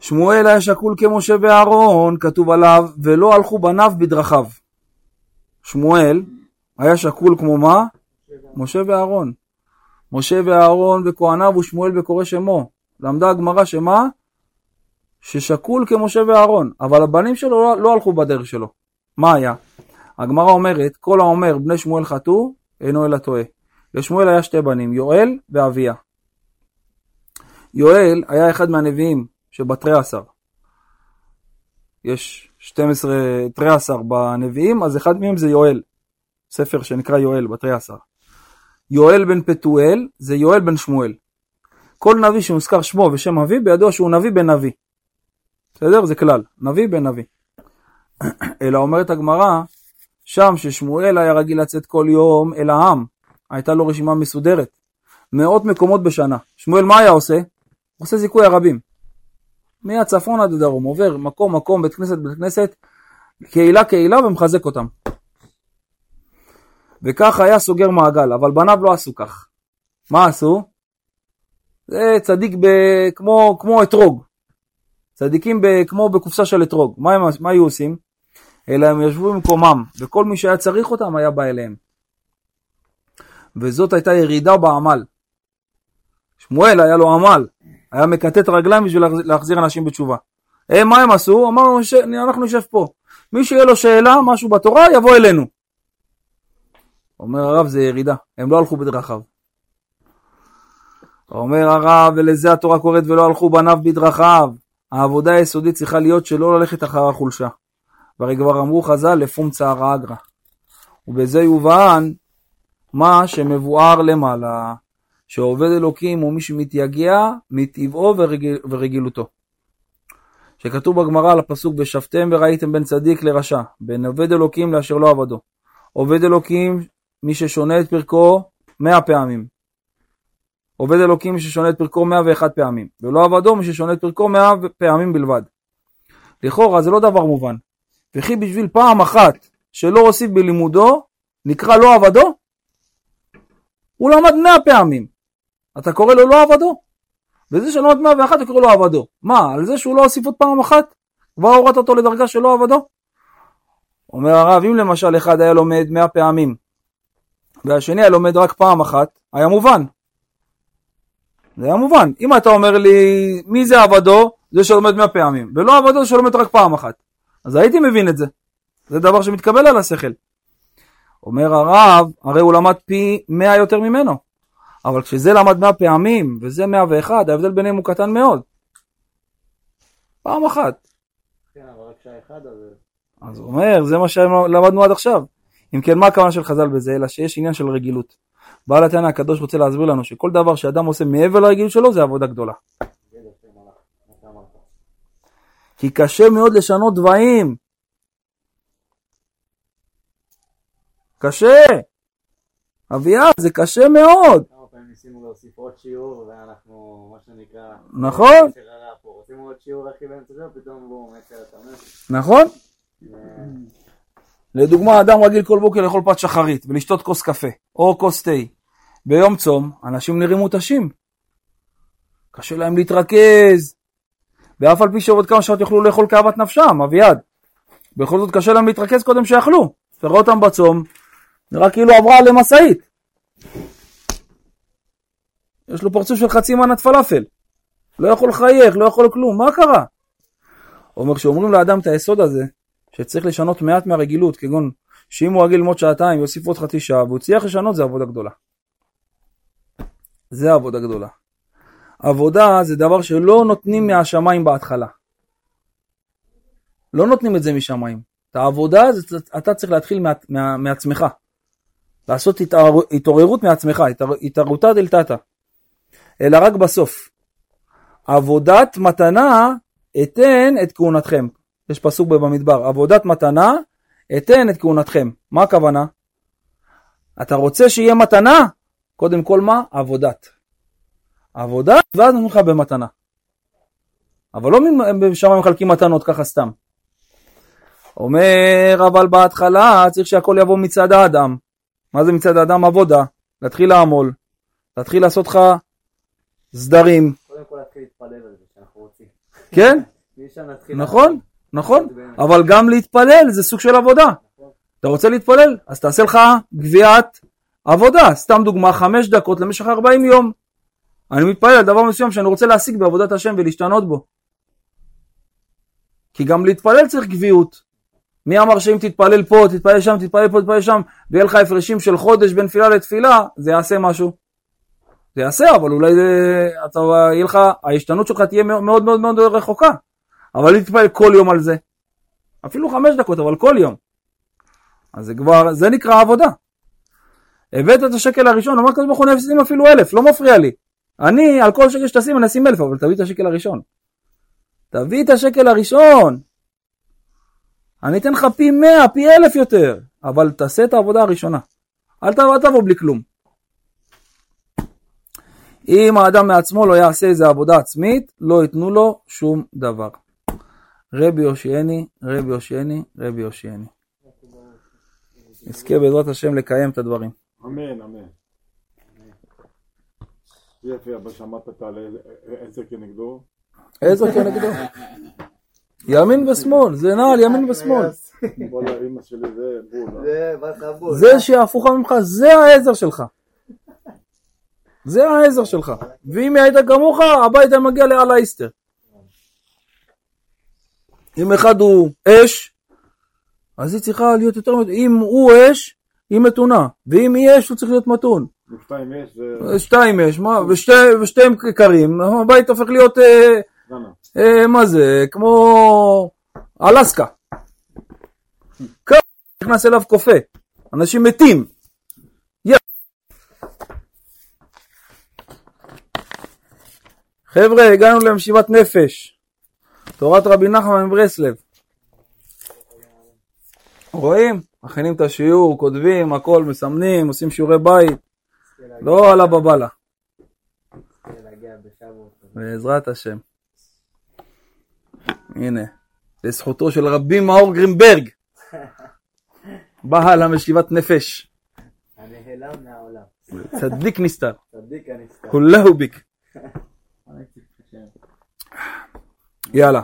שמואל היה שקול כמשה ואהרון, כתוב עליו, ולא הלכו בניו בדרכיו. שמואל היה שקול כמו מה? משה ואהרון. משה ואהרון וכהניו ושמואל בקורא שמו. למדה הגמרא שמה? ששקול כמשה ואהרון, אבל הבנים שלו לא, לא הלכו בדרך שלו. מה היה? הגמרא אומרת, כל האומר בני שמואל חטאו, אינו אלא טועה. לשמואל היה שתי בנים, יואל ואביה. יואל היה אחד מהנביאים שבתרי עשר. יש 12 תרי עשר בנביאים, אז אחד מהם זה יואל. ספר שנקרא יואל בתרי עשר. יואל בן פתואל זה יואל בן שמואל. כל נביא שמוזכר שמו ושם אבי, בידוע שהוא נביא בן נביא. בסדר? זה כלל. נביא בן נביא. אלא אומרת הגמרא, שם ששמואל היה רגיל לצאת כל יום אל העם, הייתה לו רשימה מסודרת. מאות מקומות בשנה. שמואל מה היה עושה? הוא עושה זיכוי הרבים. מהצפון עד הדרום, עובר מקום מקום, בית כנסת בית כנסת, קהילה קהילה ומחזק אותם. וכך היה סוגר מעגל, אבל בניו לא עשו כך. מה עשו? זה צדיק ב... כמו, כמו אתרוג. צדיקים ב... כמו בקופסה של אתרוג. מה. מה היו עושים? אלא הם ישבו במקומם, וכל מי שהיה צריך אותם היה בא אליהם. וזאת הייתה ירידה בעמל. שמואל היה לו עמל, היה מקטט רגליים בשביל להחזיר אנשים בתשובה. הם, מה הם עשו? אמרנו, אנחנו נשב פה. מי שיהיה לו שאלה, משהו בתורה, יבוא אלינו. אומר הרב, זה ירידה, הם לא הלכו בדרכיו. אומר הרב, ולזה התורה קוראת ולא הלכו בניו בדרכיו. העבודה היסודית צריכה להיות שלא ללכת אחר החולשה. והרי כבר אמרו חז"ל, לפום צער אגרא. ובזה יובן מה למעלה, שעובד אלוקים הוא מי שמתייגע מטבעו ורגיל, ורגילותו. שכתוב בגמרא על הפסוק ושבתם וראיתם בין צדיק לרשע, בין עובד אלוקים לאשר לא עבדו. עובד אלוקים מי ששונה את פרקו מאה פעמים. עובד אלוקים מי ששונה את פרקו מאה ואחת פעמים, ולא עבדו מי ששונה את פרקו מאה פעמים בלבד. לכאורה זה לא דבר מובן. וכי בשביל פעם אחת שלא הוסיף בלימודו, נקרא לא עבדו? הוא למד מאה פעמים. אתה קורא לו לא עבדו? וזה שלמד מאה ואחת אתה קורא לו עבדו. מה, על זה שהוא לא הוסיף עוד פעם אחת? כבר הורדת אותו לדרגה של לא עבדו? אומר הרב, אם למשל אחד היה לומד מאה פעמים, והשני היה לומד רק פעם אחת, היה מובן. זה היה מובן. אם אתה אומר לי, מי זה עבדו? זה שלומד מאה פעמים, ולא עבדו זה שלומד רק פעם אחת. אז הייתי מבין את זה. זה דבר שמתקבל על השכל. אומר הרב, הרי הוא למד פי מאה יותר ממנו. אבל כשזה למד מאה פעמים, וזה מאה ואחד, ההבדל ביניהם הוא קטן מאוד. פעם אחת. כן, אבל רק שעה אחד, אז... אז הוא אומר, זה מה שלמדנו עד עכשיו. אם כן, מה הכוונה של חז"ל בזה? אלא שיש עניין של רגילות. בעל התנא הקדוש רוצה להסביר לנו שכל דבר שאדם עושה מעבר לרגילות שלו זה עבודה גדולה. כי קשה מאוד לשנות דברים. קשה. אביעד, זה קשה מאוד. כמה פעמים ניסינו להוסיף עוד שיעור, ואנחנו, מה שנקרא... נכון. רוצים עוד שיעור הכי באמצע זה, פתאום בואו, נכון. לדוגמה, אדם רגיל כל בוקר לאכול פת שחרית ולשתות כוס קפה או כוס תה. ביום צום, אנשים נראים מותשים. קשה להם להתרכז, ואף על פי שעוד כמה שעות יוכלו לאכול כאוות נפשם, אביעד. בכל זאת קשה להם להתרכז קודם שיאכלו. תראה אותם בצום, נראה כאילו עברה עליהם משאית. יש לו פרצוף של חצי מנת פלאפל. לא יכול לחייך, לא יכול כלום, מה קרה? אומר, כשאומרים לאדם את היסוד הזה, שצריך לשנות מעט מהרגילות, כגון שאם הוא רגיל ללמוד שעתיים, יוסיף עוד חצי שעה, והוא הצליח לשנות, זה עבודה גדולה. זה עבודה גדולה. עבודה זה דבר שלא נותנים מהשמיים בהתחלה. לא נותנים את זה משמיים. את העבודה זה, אתה צריך להתחיל מה, מה, מעצמך. לעשות התער, התעוררות מעצמך, התערותא דלתתא. אלא רק בסוף. עבודת מתנה אתן את כהונתכם. יש פסוק במדבר, עבודת מתנה אתן את כהונתכם. מה הכוונה? אתה רוצה שיהיה מתנה? קודם כל מה? עבודת. עבודה, ואז נותנים לך במתנה. אבל לא שם מחלקים מתנות ככה סתם. אומר, אבל בהתחלה צריך שהכל יבוא מצד האדם. מה זה מצד האדם? עבודה. להתחיל לעמול. להתחיל לעשות לך סדרים. קודם כל להתחיל להתפלל על זה שאנחנו רוצים. כן? נכון, נכון. אבל גם להתפלל זה סוג של עבודה. אתה רוצה להתפלל? אז תעשה לך גביית עבודה. סתם דוגמה, חמש דקות למשך 40 יום. אני מתפלל על דבר מסוים שאני רוצה להשיג בעבודת השם ולהשתנות בו. כי גם להתפלל צריך גביעות. מי אמר שאם תתפלל פה, תתפלל שם, תתפלל פה, תתפלל שם, ויהיה לך הפרשים של חודש בין תפילה לתפילה, זה יעשה משהו. זה יעשה, אבל אולי זה, אתה, יהיה לך, ההשתנות שלך תהיה מאוד מאוד מאוד, רחוקה. אבל להתפלל כל יום על זה. אפילו חמש דקות, אבל כל יום. אז זה כבר, זה נקרא עבודה. הבאת את השקל הראשון, אמרת כזה ברוך נפסים אפילו אלף, לא מפריע לי. אני, על כל שקל שתשים אני אשים אלף, אבל תביא את השקל הראשון. תביא את השקל הראשון. אני אתן לך פי מאה, פי אלף יותר, אבל תעשה את העבודה הראשונה. אל תבוא, תבוא בלי כלום. אם האדם מעצמו לא יעשה איזה עבודה עצמית, לא ייתנו לו שום דבר. רבי הושיעני, רבי הושיעני, רבי הושיעני. נזכה בעזרת השם לקיים את הדברים. אמן, אמן. יפה, אבל שמעת את על עשר כנגדו? עזר כנגדו. ימין ושמאל, זה נעל ימין ושמאל. זה בחבול. זה שהפוכה ממך, זה העזר שלך. זה העזר שלך. ואם היא הייתה כמוך, הביתה מגיע לאללה איסטר. אם אחד הוא אש, אז היא צריכה להיות יותר מתונה. אם הוא אש, היא מתונה. ואם היא אש, הוא צריך להיות מתון. ושתיים יש, זה שתיים יש, מה? ושתי- ושתיהם קרים, הבית הופך להיות, אה. אה, מה זה, כמו אלסקה. ככה נכנס אליו קופא. אנשים מתים. חבר'ה, הגענו למשיבת נפש. תורת רבי נחמן מברסלב. רואים? מכינים את השיעור, כותבים, הכל, מסמנים, עושים שיעורי בית. לא. להגיע בשבוע. בעזרת השם. הנה, לזכותו של רבי מאור גרינברג. בעל המשיבת נפש. הנעלם מהעולם. צדיק נסתר. צדיק הנסתר. כולהו ביק. יאללה.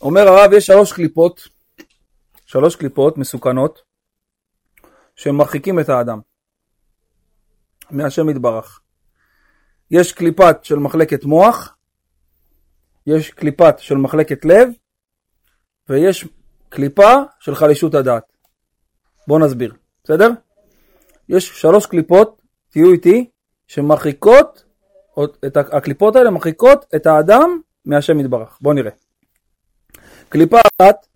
אומר הרב, יש שלוש קליפות, שלוש קליפות מסוכנות, שמרחיקים את האדם מהשם יתברך. יש קליפת של מחלקת מוח, יש קליפת של מחלקת לב, ויש קליפה של חלישות הדעת. בואו נסביר, בסדר? יש שלוש קליפות, תהיו איתי, שמרחיקות, את הקליפות האלה מרחיקות את האדם מהשם יתברך. בואו נראה. קליפה אחת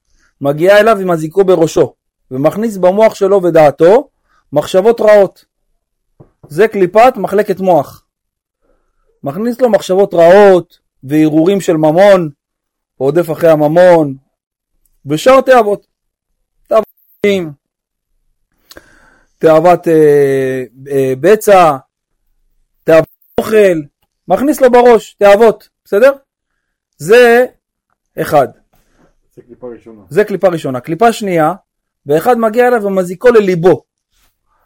מגיעה אליו עם הזיקו בראשו, ומכניס במוח שלו ודעתו מחשבות רעות. זה קליפת מחלקת מוח. מכניס לו מחשבות רעות והרהורים של ממון, רודף אחרי הממון, ושאר תאוות. תאוות חיים, תאוות אה, אה, בצע, תאוות אוכל, מכניס לו בראש, תאוות, בסדר? זה אחד, זה קליפה ראשונה. זה קליפה ראשונה. קליפה שנייה, ואחד מגיע אליו ומזיקו לליבו,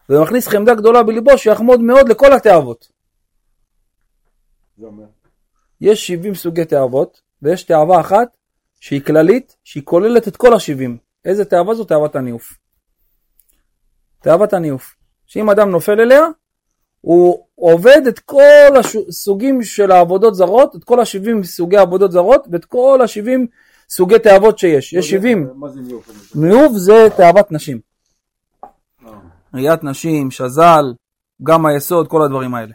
ומכניס חמדה גדולה בליבו שיחמוד מאוד לכל התאוות. יש 70 סוגי תאוות, ויש תאווה אחת שהיא כללית, שהיא כוללת את כל ה-70. איזה תאווה זו? תאוות הניאוף. תאוות הניאוף. שאם אדם נופל אליה, הוא עובד את כל הסוגים של העבודות זרות, את כל ה-70 סוגי עבודות זרות, ואת כל ה-70 סוגי תאוות שיש. יש 70. מה זה ניוף? ניאוף זה תאוות נשים. אה, ראיית נשים, שז"ל, גם היסוד, כל הדברים האלה.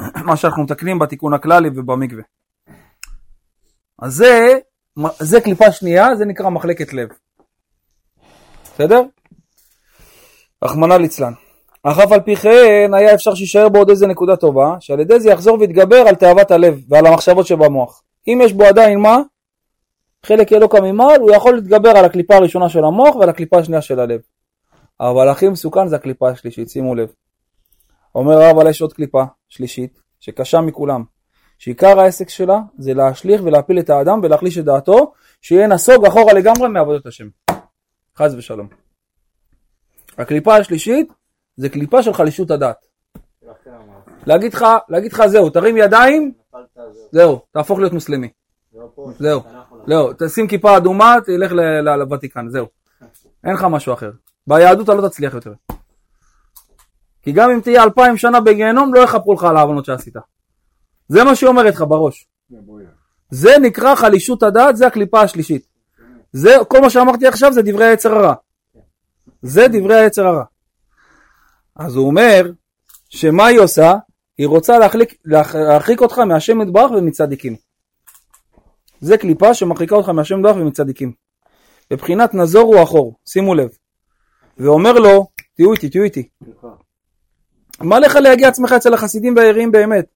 מה שאנחנו מתקנים בתיקון הכללי ובמקווה. אז זה, זה קליפה שנייה, זה נקרא מחלקת לב. בסדר? רחמנא ליצלן. אך אף על פי כן היה אפשר שיישאר בו עוד איזה נקודה טובה, שעל ידי זה יחזור ויתגבר על תאוות הלב ועל המחשבות שבמוח. אם יש בו עדיין מה, חלק אלוקא ממעל, הוא יכול להתגבר על הקליפה הראשונה של המוח ועל הקליפה השנייה של הלב. אבל הכי מסוכן זה הקליפה השלישית, שימו לב. אומר הרב, אבל יש עוד קליפה שלישית, שקשה מכולם, שעיקר העסק שלה זה להשליך ולהפיל את האדם ולהחליש את דעתו, שיהיה נסוג אחורה לגמרי מעבודת השם. חס ושלום. הקליפה השלישית זה קליפה של חלישות הדעת. להגיד לך, להגיד לך זהו, תרים ידיים, זהו. תהפוך להיות מוסלמי. לא. זהו, לא תשים כיפה אדומה, תלך לוותיקן, זהו. אין לך משהו אחר. ביהדות אתה לא תצליח יותר. כי גם אם תהיה אלפיים שנה בגיהנום, לא יכפרו לך על העוונות שעשית. זה מה שהיא אומרת לך בראש. זה נקרא חלישות הדעת, זה הקליפה השלישית. זה, כל מה שאמרתי עכשיו זה דברי היצר הרע. זה דברי היצר הרע. אז הוא אומר, שמה היא עושה? היא רוצה להחליק, להח- להרחיק אותך מהשם יתברך ומצדיקים. זה קליפה שמרחיקה אותך מהשם יתברך ומצדיקים. בבחינת נזור הוא אחור, שימו לב. ואומר לו, תהיו איתי, תהיו איתי. מה לך להגיע עצמך אצל החסידים והיראים באמת?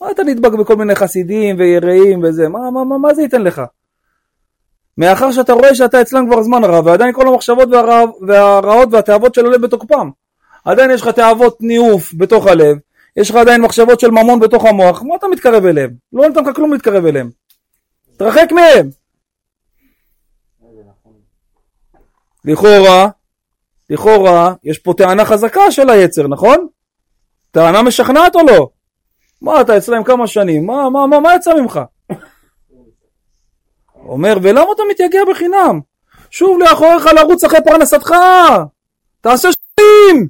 מה אתה נדבק בכל מיני חסידים ויראים וזה? מה, מה, מה, מה זה ייתן לך? מאחר שאתה רואה שאתה אצלם כבר זמן רב, ועדיין כל המחשבות והרע, והרעות והתאוות של הלב בתוקפם. עדיין יש לך תאוות ניאוף בתוך הלב, יש לך עדיין מחשבות של ממון בתוך המוח, מה אתה מתקרב אליהם? לא נותן לך כלום להתקרב אליהם. תרחק מהם. לכאורה, לכאורה, יש פה טענה חזקה של היצר, נכון? טענה משכנעת או לא? מה, אתה אצלם כמה שנים, מה, מה, מה, מה יצא ממך? אומר, ולמה אתה מתייגע בחינם? שוב לאחוריך לרוץ אחרי פרנסתך, תעשה שקלים!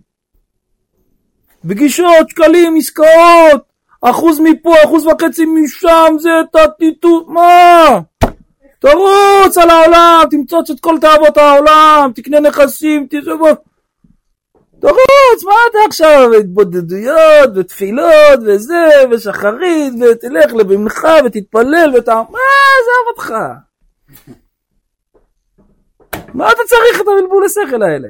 פגישות, שקלים, עסקאות, אחוז מפה, אחוז וחצי משם, זה תתיתו, מה? תרוץ על העולם, תמצוץ את כל תאוות העולם, תקנה נכסים, תזבו... תרוץ, מה אתה עכשיו, התבודדויות ותפילות וזה, ושחרית, ותלך לבנך ותתפלל ות... מה, עזב אותך. מה אתה צריך את הבלבול השכל האלה?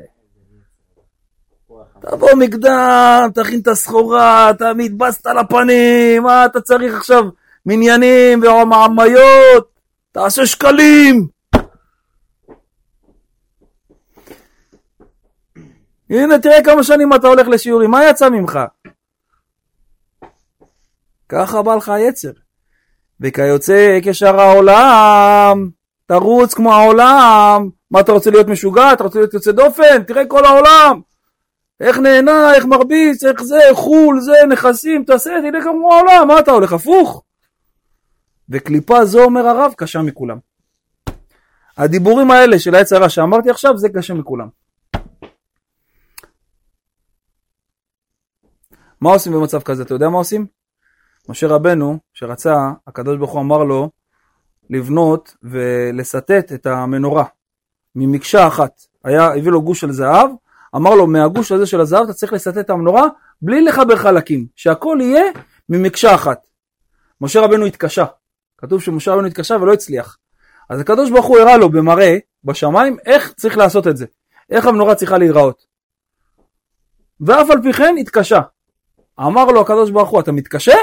תבוא מקדם, תכין את הסחורה, תעמיד בסט על הפנים, מה אתה צריך עכשיו מניינים ומעמיות, תעשה שקלים. הנה תראה כמה שנים אתה הולך לשיעורים, מה יצא ממך? ככה בא לך היצר. וכיוצא כשאר העולם, תרוץ כמו העולם. מה אתה רוצה להיות משוגע? אתה רוצה להיות יוצא דופן? תראה כל העולם. איך נהנה, איך מרביץ, איך זה, חו"ל, זה, נכסים, תעשה, תלך כמו העולם. מה אתה הולך הפוך? וקליפה זו, אומר הרב, קשה מכולם. הדיבורים האלה של העץ הרע שאמרתי עכשיו, זה קשה מכולם. מה עושים במצב כזה? אתה יודע מה עושים? משה רבנו, שרצה, הקדוש ברוך הוא אמר לו לבנות ולסטט את המנורה ממקשה אחת. היה, הביא לו גוש של זהב, אמר לו מהגוש הזה של הזהב אתה צריך לסטט את המנורה בלי לחבר חלקים, שהכל יהיה ממקשה אחת. משה רבנו התקשה, כתוב שמשה רבנו התקשה ולא הצליח. אז הקדוש ברוך הוא הראה לו במראה, בשמיים, איך צריך לעשות את זה, איך המנורה צריכה להיראות. ואף על פי כן התקשה. אמר לו הקדוש ברוך הוא, אתה מתקשה?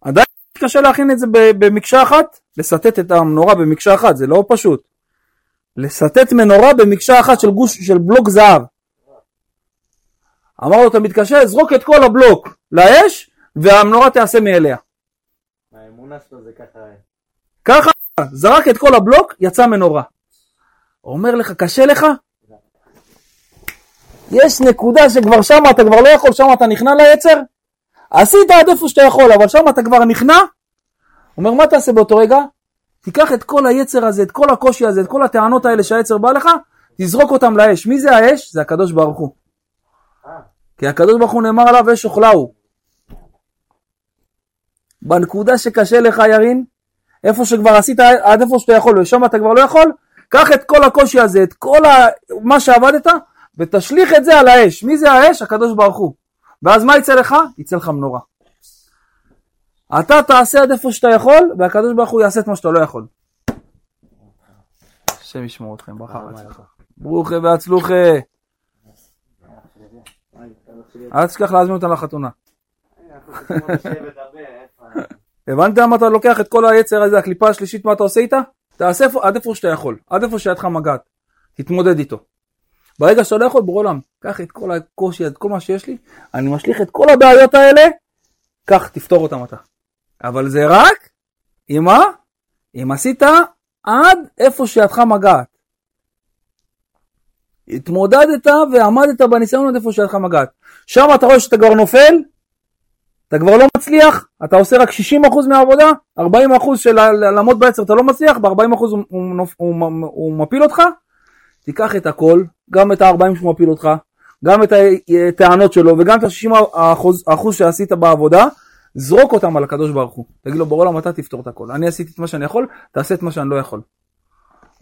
עדיין מתקשה להכין את זה במקשה אחת? לסטט את המנורה במקשה אחת, זה לא פשוט. לסטט מנורה במקשה אחת של גוש של בלוק זהב. אמר לו, אתה מתקשה? זרוק את כל הבלוק לאש, והמנורה תיעשה מאליה. האמונה שלו זה ככה. ככה, זרק את כל הבלוק, יצא מנורה. אומר לך, קשה לך? יש נקודה שכבר שם אתה כבר לא יכול, שם אתה נכנע ליצר? עשית עד איפה שאתה יכול, אבל שם אתה כבר נכנע? אומר, מה תעשה באותו רגע? תיקח את כל היצר הזה, את כל הקושי הזה, את כל הטענות האלה שהיצר בא לך, תזרוק אותם לאש. מי זה האש? זה הקדוש ברוך הוא. כי הקדוש ברוך הוא נאמר עליו אש אוכלהו. בנקודה שקשה לך ירין, איפה שכבר עשית עד איפה שאתה יכול ושם אתה כבר לא יכול, קח את כל הקושי הזה, את כל ה... מה שעבדת, ותשליך את זה על האש. מי זה האש? הקדוש ברוך הוא. ואז מה יצא לך? יצא לך מנורה. אתה תעשה עד איפה שאתה יכול, והקדוש ברוך הוא יעשה את מה שאתה לא יכול. השם ישמור אתכם, ברכה והצלחה. ברוכה והצלוחה. אל תשכח להזמין אותם לחתונה. הבנת מה אתה לוקח את כל היצר הזה, הקליפה השלישית, מה אתה עושה איתה? תעשה עד איפה שאתה יכול, עד איפה שידך מגעת. תתמודד איתו. ברגע שאתה לא יכול, ברור עולם, קח את כל הקושי, את כל מה שיש לי, אני משליך את כל הבעיות האלה, קח, תפתור אותם אתה. אבל זה רק אם מה? אם עשית עד איפה שידך מגעת. התמודדת ועמדת בניסיון עד איפה שידך מגעת. שם אתה רואה שאתה כבר נופל, אתה כבר לא מצליח, אתה עושה רק 60% מהעבודה, 40% של לעמוד בעצר אתה לא מצליח, ב-40% הוא, הוא, הוא, הוא מפיל אותך, תיקח את הכל, גם את ה-40 שהוא מפיל אותך, גם את הטענות שלו וגם את ה-60% שעשית בעבודה, זרוק אותם על הקדוש ברוך הוא. תגיד לו, בעולם אתה תפתור את הכל. אני עשיתי את מה שאני יכול, תעשה את מה שאני לא יכול.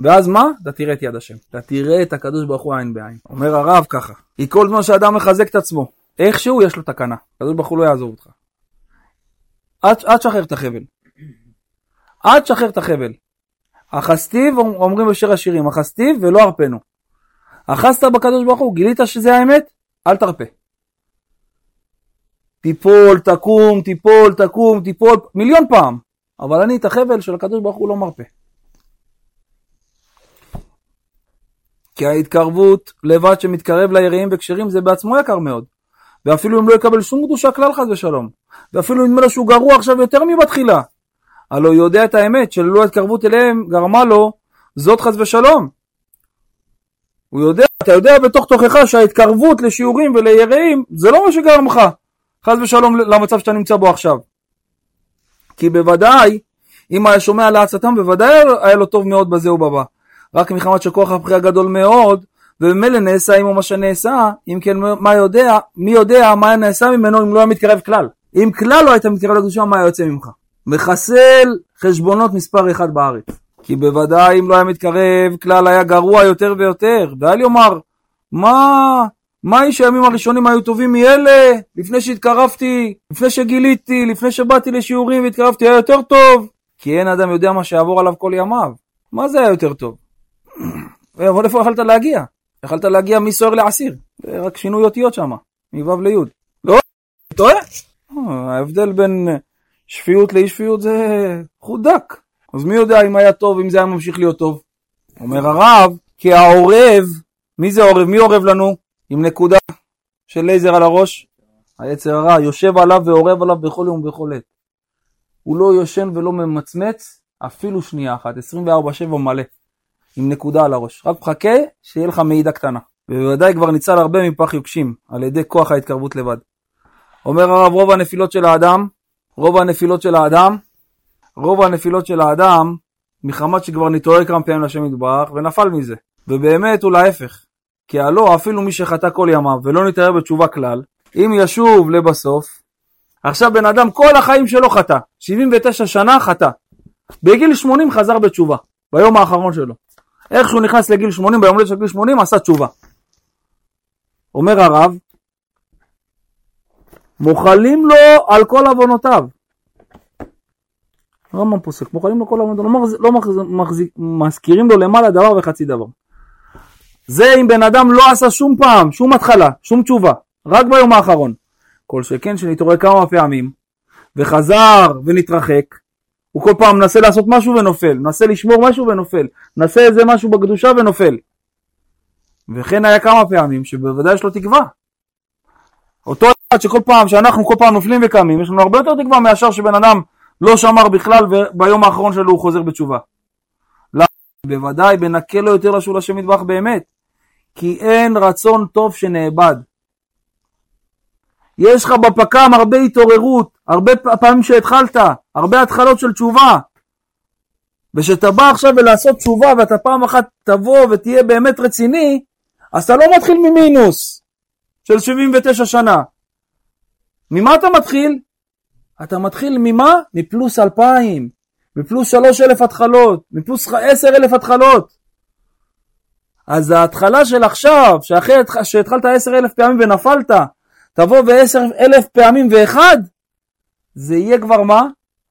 ואז מה? אתה תראה את יד השם. אתה תראה את הקדוש ברוך הוא עין בעין. אומר הרב ככה, היא כל זמן שאדם מחזק את עצמו, איכשהו יש לו תקנה. הקדוש ברוך הוא לא יעזוב אותך. אל תשחרר את החבל. אל תשחרר את החבל. אחסתיו, אומרים בשיר השירים, אחסתיו ולא ארפנו. אחזת בקדוש ברוך הוא, גילית שזה האמת? אל תרפה. תיפול, תקום, תיפול, תקום, תיפול, מיליון פעם. אבל אני את החבל של הקדוש ברוך הוא לא מרפה. כי ההתקרבות לבד שמתקרב ליראים וכשרים זה בעצמו יקר מאוד. ואפילו אם לא יקבל שום קדושה כלל חס ושלום. ואפילו נדמה לו שהוא גרוע עכשיו יותר מבתחילה. הלא הוא יודע את האמת שללא ההתקרבות אליהם גרמה לו זאת חס ושלום. הוא יודע, אתה יודע בתוך תוכך שההתקרבות לשיעורים וליראים זה לא מה שגרם לך חס ושלום למצב שאתה נמצא בו עכשיו. כי בוודאי, אם היה שומע לעצתם, בוודאי היה לו טוב מאוד בזה ובבא. רק מחמת שכוח הבחירה גדול מאוד, וממילא נעשה עמו מה שנעשה, אם כן מה יודע, מי יודע מה היה נעשה ממנו אם לא היה מתקרב כלל. אם כלל לא היית מתקרב לקדושה, מה היה יוצא ממך? מחסל חשבונות מספר אחד בארץ. כי בוודאי אם לא היה מתקרב, כלל היה גרוע יותר ויותר. ואל יאמר, מה, מה איש הימים הראשונים היו טובים מאלה? לפני שהתקרבתי, לפני שגיליתי, לפני שבאתי לשיעורים והתקרבתי, היה יותר טוב. כי אין אדם יודע מה שיעבור עליו כל ימיו. מה זה היה יותר טוב? אבל איפה יכלת להגיע? יכלת להגיע מסוהר לעשיר. רק שינוי אותיות שם, מו' לי'. לא, טועה. אה, ההבדל בין שפיות לאי שפיות זה חוט דק. אז מי יודע אם היה טוב, אם זה היה ממשיך להיות טוב? אומר הרב, כי העורב, מי זה עורב? מי עורב לנו? עם נקודה של לייזר על הראש? היצר הרע יושב עליו ועורב עליו בכל יום ובכל עת. הוא לא יושן ולא ממצמץ אפילו שנייה אחת, 24-7 מלא, עם נקודה על הראש. רק מחכה שיהיה לך מעידה קטנה. ובוודאי כבר ניצל הרבה מפח יוקשים, על ידי כוח ההתקרבות לבד. אומר הרב, רוב הנפילות של האדם, רוב הנפילות של האדם, רוב הנפילות של האדם, מחמת שכבר נתעורר כמה פעמים לשם יתברך, ונפל מזה. ובאמת הוא להפך. כי הלא אפילו מי שחטא כל ימיו ולא נתערב בתשובה כלל, אם ישוב לבסוף, עכשיו בן אדם כל החיים שלו חטא, 79 שנה חטא. בגיל 80 חזר בתשובה, ביום האחרון שלו. איך שהוא נכנס לגיל 80, ביום הולדת של גיל 80 עשה תשובה. אומר הרב, מוחלים לו על כל עוונותיו. רמב"ם פוסק, מוחלים לו כל עוונותיו, לא, מחז... לא מחז... מזכירים לו למעלה דבר וחצי דבר. זה אם בן אדם לא עשה שום פעם, שום התחלה, שום תשובה, רק ביום האחרון. כל שכן שנתעורר כמה פעמים, וחזר ונתרחק, הוא כל פעם מנסה לעשות משהו ונופל, מנסה לשמור משהו ונופל, מנסה איזה משהו בקדושה ונופל. וכן היה כמה פעמים שבוודאי יש לו תקווה. אותו אחד שכל פעם, שאנחנו כל פעם נופלים וקמים, יש לנו הרבה יותר תקווה מאשר שבן אדם לא שמר בכלל וביום האחרון שלו הוא חוזר בתשובה. בוודאי בנקה לו יותר לשול השם מטבח באמת, כי אין רצון טוב שנאבד. יש לך בפק"ם הרבה התעוררות, הרבה פעמים שהתחלת, הרבה התחלות של תשובה. וכשאתה בא עכשיו ולעשות תשובה ואתה פעם אחת תבוא ותהיה באמת רציני, אז אתה לא מתחיל ממינוס של 79 שנה. ממה אתה מתחיל? אתה מתחיל ממה? מפלוס 2,000, מפלוס 3,000 התחלות, מפלוס 10,000 התחלות. אז ההתחלה של עכשיו, שאחרי שהתחלת 10,000 פעמים ונפלת, תבוא ועשר אלף פעמים ואחד, זה יהיה כבר מה?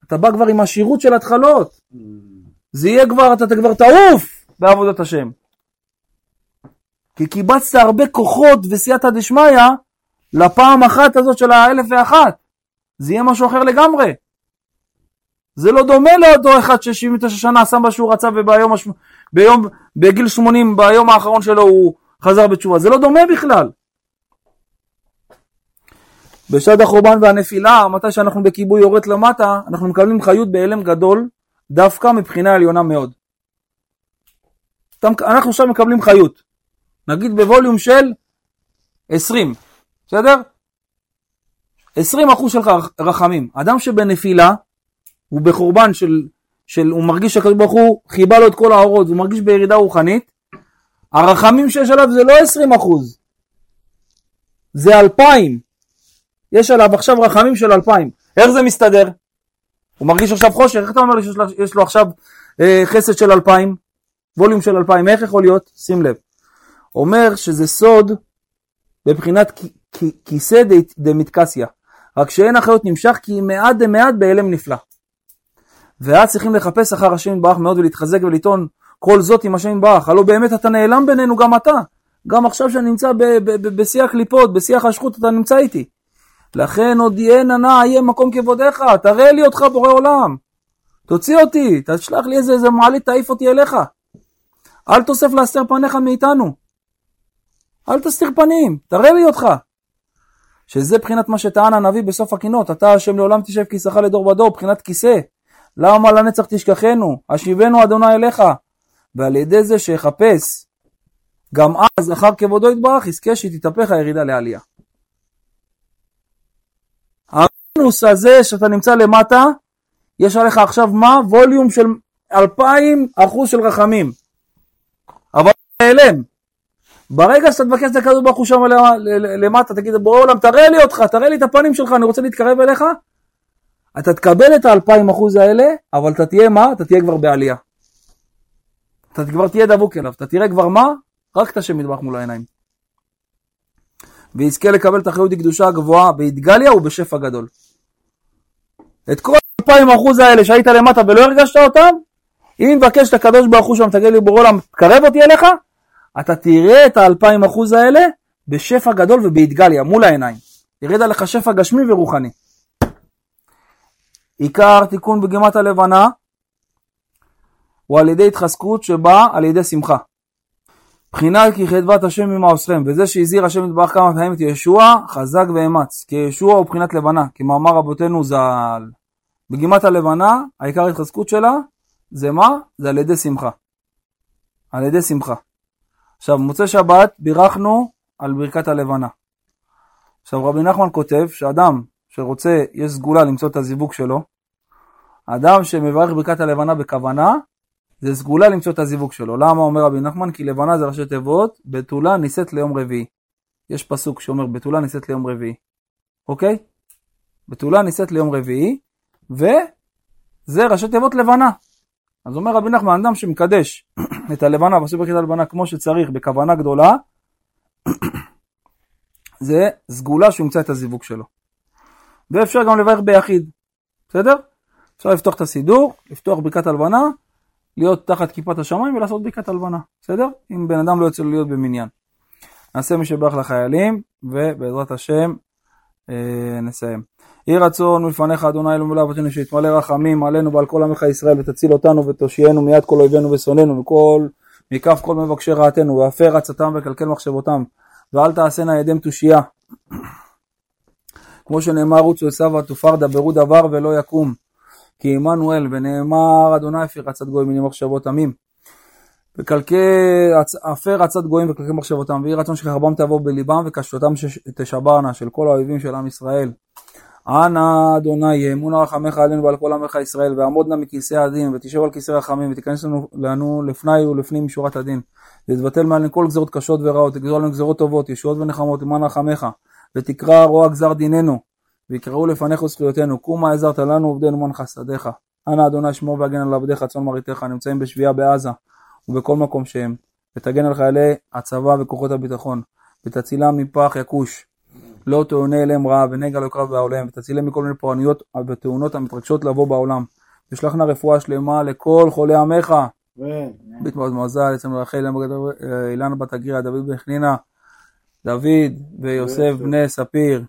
אתה בא כבר עם השירות של התחלות. זה יהיה כבר, אתה, אתה כבר תעוף בעבודת השם. כי קיבצת הרבה כוחות וסייעתא דשמיא לפעם אחת הזאת של האלף ואחת. זה יהיה משהו אחר לגמרי. זה לא דומה לאותו אחד ש-79 שנה עשה מה שהוא רצה וביום, ביום, בגיל 80, ביום האחרון שלו הוא חזר בתשובה. זה לא דומה בכלל. בשד החורבן והנפילה, מתי שאנחנו בכיבוי יורד למטה, אנחנו מקבלים חיות בהלם גדול, דווקא מבחינה עליונה מאוד. אנחנו עכשיו מקבלים חיות, נגיד בווליום של 20, בסדר? 20 אחוז של רחמים. אדם שבנפילה, הוא בחורבן של, של הוא מרגיש שהקדוש ברוך הוא חיבה לו את כל האורות, הוא מרגיש בירידה רוחנית, הרחמים שיש עליו זה לא 20 אחוז, זה 2,000. יש עליו עכשיו רחמים של אלפיים. איך זה מסתדר? הוא מרגיש עכשיו חושך, איך אתה אומר לי שיש לו עכשיו אה, חסד של אלפיים? ווליום של אלפיים, איך יכול להיות? שים לב. אומר שזה סוד בבחינת כיסא דמתקסיה. רק שאין אחריות נמשך כי מעט דמעט בהלם נפלא. ואז צריכים לחפש אחר השם יתברך מאוד ולהתחזק ולטעון כל זאת עם השם יתברך. הלא באמת אתה נעלם בינינו גם אתה. גם עכשיו שאני נמצא בשיא הקליפות, בשיא החשכות, אתה נמצא איתי. לכן הודיענה נא אהיה מקום כבודיך, תראה לי אותך בורא עולם. תוציא אותי, תשלח לי איזה, איזה מעלית, תעיף אותי אליך. אל תוסף להסתר פניך מאיתנו. אל תסתיר פנים, תראה לי אותך. שזה בחינת מה שטען הנביא בסוף הקינות, אתה השם לעולם תשב כיסאך לדור ודור, בחינת כיסא. למה לנצח תשכחנו? השיבנו אדוני אליך. ועל ידי זה שיחפש גם אז, אחר כבודו יתברך, יזכה שתתהפך הירידה לעלייה. המינוס הזה שאתה נמצא למטה, יש עליך עכשיו מה? ווליום של אלפיים אחוז של רחמים. אבל נעלם. ברגע שאתה תבקש את הקדוש ברוך הוא שם למטה, תגיד, בורא עולם, תראה לי אותך, תראה לי את הפנים שלך, אני רוצה להתקרב אליך, אתה תקבל את האלפיים אחוז האלה, אבל אתה תהיה מה? אתה תהיה כבר בעלייה. אתה כבר תהיה דבוק אליו, אתה תראה כבר מה? רק את השם מטבח מול העיניים. ויזכה לקבל את אחריות הקדושה הגבוהה באתגליה ובשפע גדול. את כל האלפיים אחוז האלה שהיית למטה ולא הרגשת אותם, אם מבקש את הקדוש ברוך הוא שם, תגיד לי בורא עולם, תקרב אותי אליך, אתה תראה את האלפיים אחוז האלה בשפע גדול ובאתגליה, מול העיניים. ירד עליך שפע גשמי ורוחני. עיקר תיקון בגימת הלבנה הוא על ידי התחזקות שבאה על ידי שמחה. בחינת כי חדבת השם ממעושכם, וזה שהזהיר השם יתברך כמה פעמים את ישוע, חזק ואמץ, כי ישוע הוא בחינת לבנה, כמאמר רבותינו ז"ל. בגימת הלבנה, העיקר ההתחזקות שלה, זה מה? זה על ידי שמחה. על ידי שמחה. עכשיו, מוצאי שבת בירכנו על ברכת הלבנה. עכשיו, רבי נחמן כותב שאדם שרוצה, יש סגולה למצוא את הזיווג שלו, אדם שמברך ברכת הלבנה בכוונה, זה סגולה למצוא את הזיווג שלו. למה אומר רבי נחמן? כי לבנה זה ראשי תיבות, בתולה נישאת ליום רביעי. יש פסוק שאומר בתולה נישאת ליום רביעי, אוקיי? בתולה נישאת ליום רביעי, וזה ראשי תיבות לבנה. אז אומר רבי נחמן, אדם שמקדש את הלבנה, ועושה ברכת הלבנה כמו שצריך, בכוונה גדולה, זה סגולה שהוא ימצא את הזיווג שלו. ואפשר גם לברך ביחיד, בסדר? אפשר לפתוח את הסידור, לפתוח ברכת הלבנה, להיות תחת כיפת השמיים ולעשות בדיקת הלבנה, בסדר? אם בן אדם לא יוצא להיות במניין. נעשה מי שברך לחיילים, ובעזרת השם אה, נסיים. יהי רצון מלפניך אדוני אלוהים אבותינו שיתמלא רחמים עלינו ועל כל עמך ישראל ותציל אותנו ותושיינו מיד כל אויבינו ושונאינו מכל מכף כל מבקשי רעתנו והפר עצתם וקלקל מחשבותם ואל תעשנה ידם תושייה כמו שנאמר רוצו עשיו ותופר דברו דבר ולא יקום כי עמנואל, ונאמר אדוני אפיר עצת גויים מני מחשבות עמים. וקלקי, עפר עצת גויים וקלקי מחשבותם, ויהי רצון שחרבם תבוא בליבם וקשתותם תשברנה של כל האויבים של עם ישראל. אנא אדוני יאמון רחמך עלינו ועל כל עמך ישראל, ועמוד נא מכיסא הדין, ותשב על כיסא רחמים, ותיכנס לנו, לנו לפני ולפנים משורת הדין. ותבטל מעלינו כל גזרות קשות ורעות, תגזור עלינו גזרות טובות, ישועות ונחמות, למען רחמך, ותקרא רוע גזר דיננו, ויקראו לפניך זכויותינו, קומה עזרת לנו עובדנו מן חסדיך. אנא אדוני שמור והגן על עבדיך צאן מרעיתך הנמצאים בשבייה בעזה ובכל מקום שהם, ותגן על חיילי הצבא וכוחות הביטחון, ותצילם מפח יכוש, לא תאונה אליהם רעה ונגע לא יקרב בעולם, ותצילם מכל מיני פורענויות ותאונות המתרגשות לבוא בעולם. ושלחנה רפואה שלמה לכל חולי עמך. בית מאוד מזל, אצלנו רחל, אילנה בת הגירה, דוד בן חנינה, דוד ויוסף בני ספיר.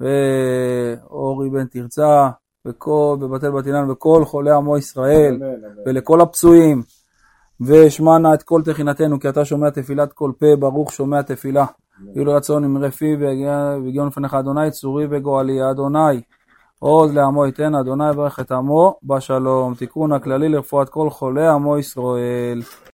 ואורי בן תרצה, וכל, בבתי בת אילן, וכל חולי עמו ישראל, ולכל הפצועים, ושמע נא את כל תחינתנו, כי אתה שומע תפילת כל פה, ברוך שומע תפילה. יהיו לרצון אמרי פי והגיעו לפניך אדוני, צורי וגואלי, אדוני. עוז לעמו ייתן, אדוני יברך את עמו בשלום. תיקון הכללי לרפואת כל חולי עמו ישראל.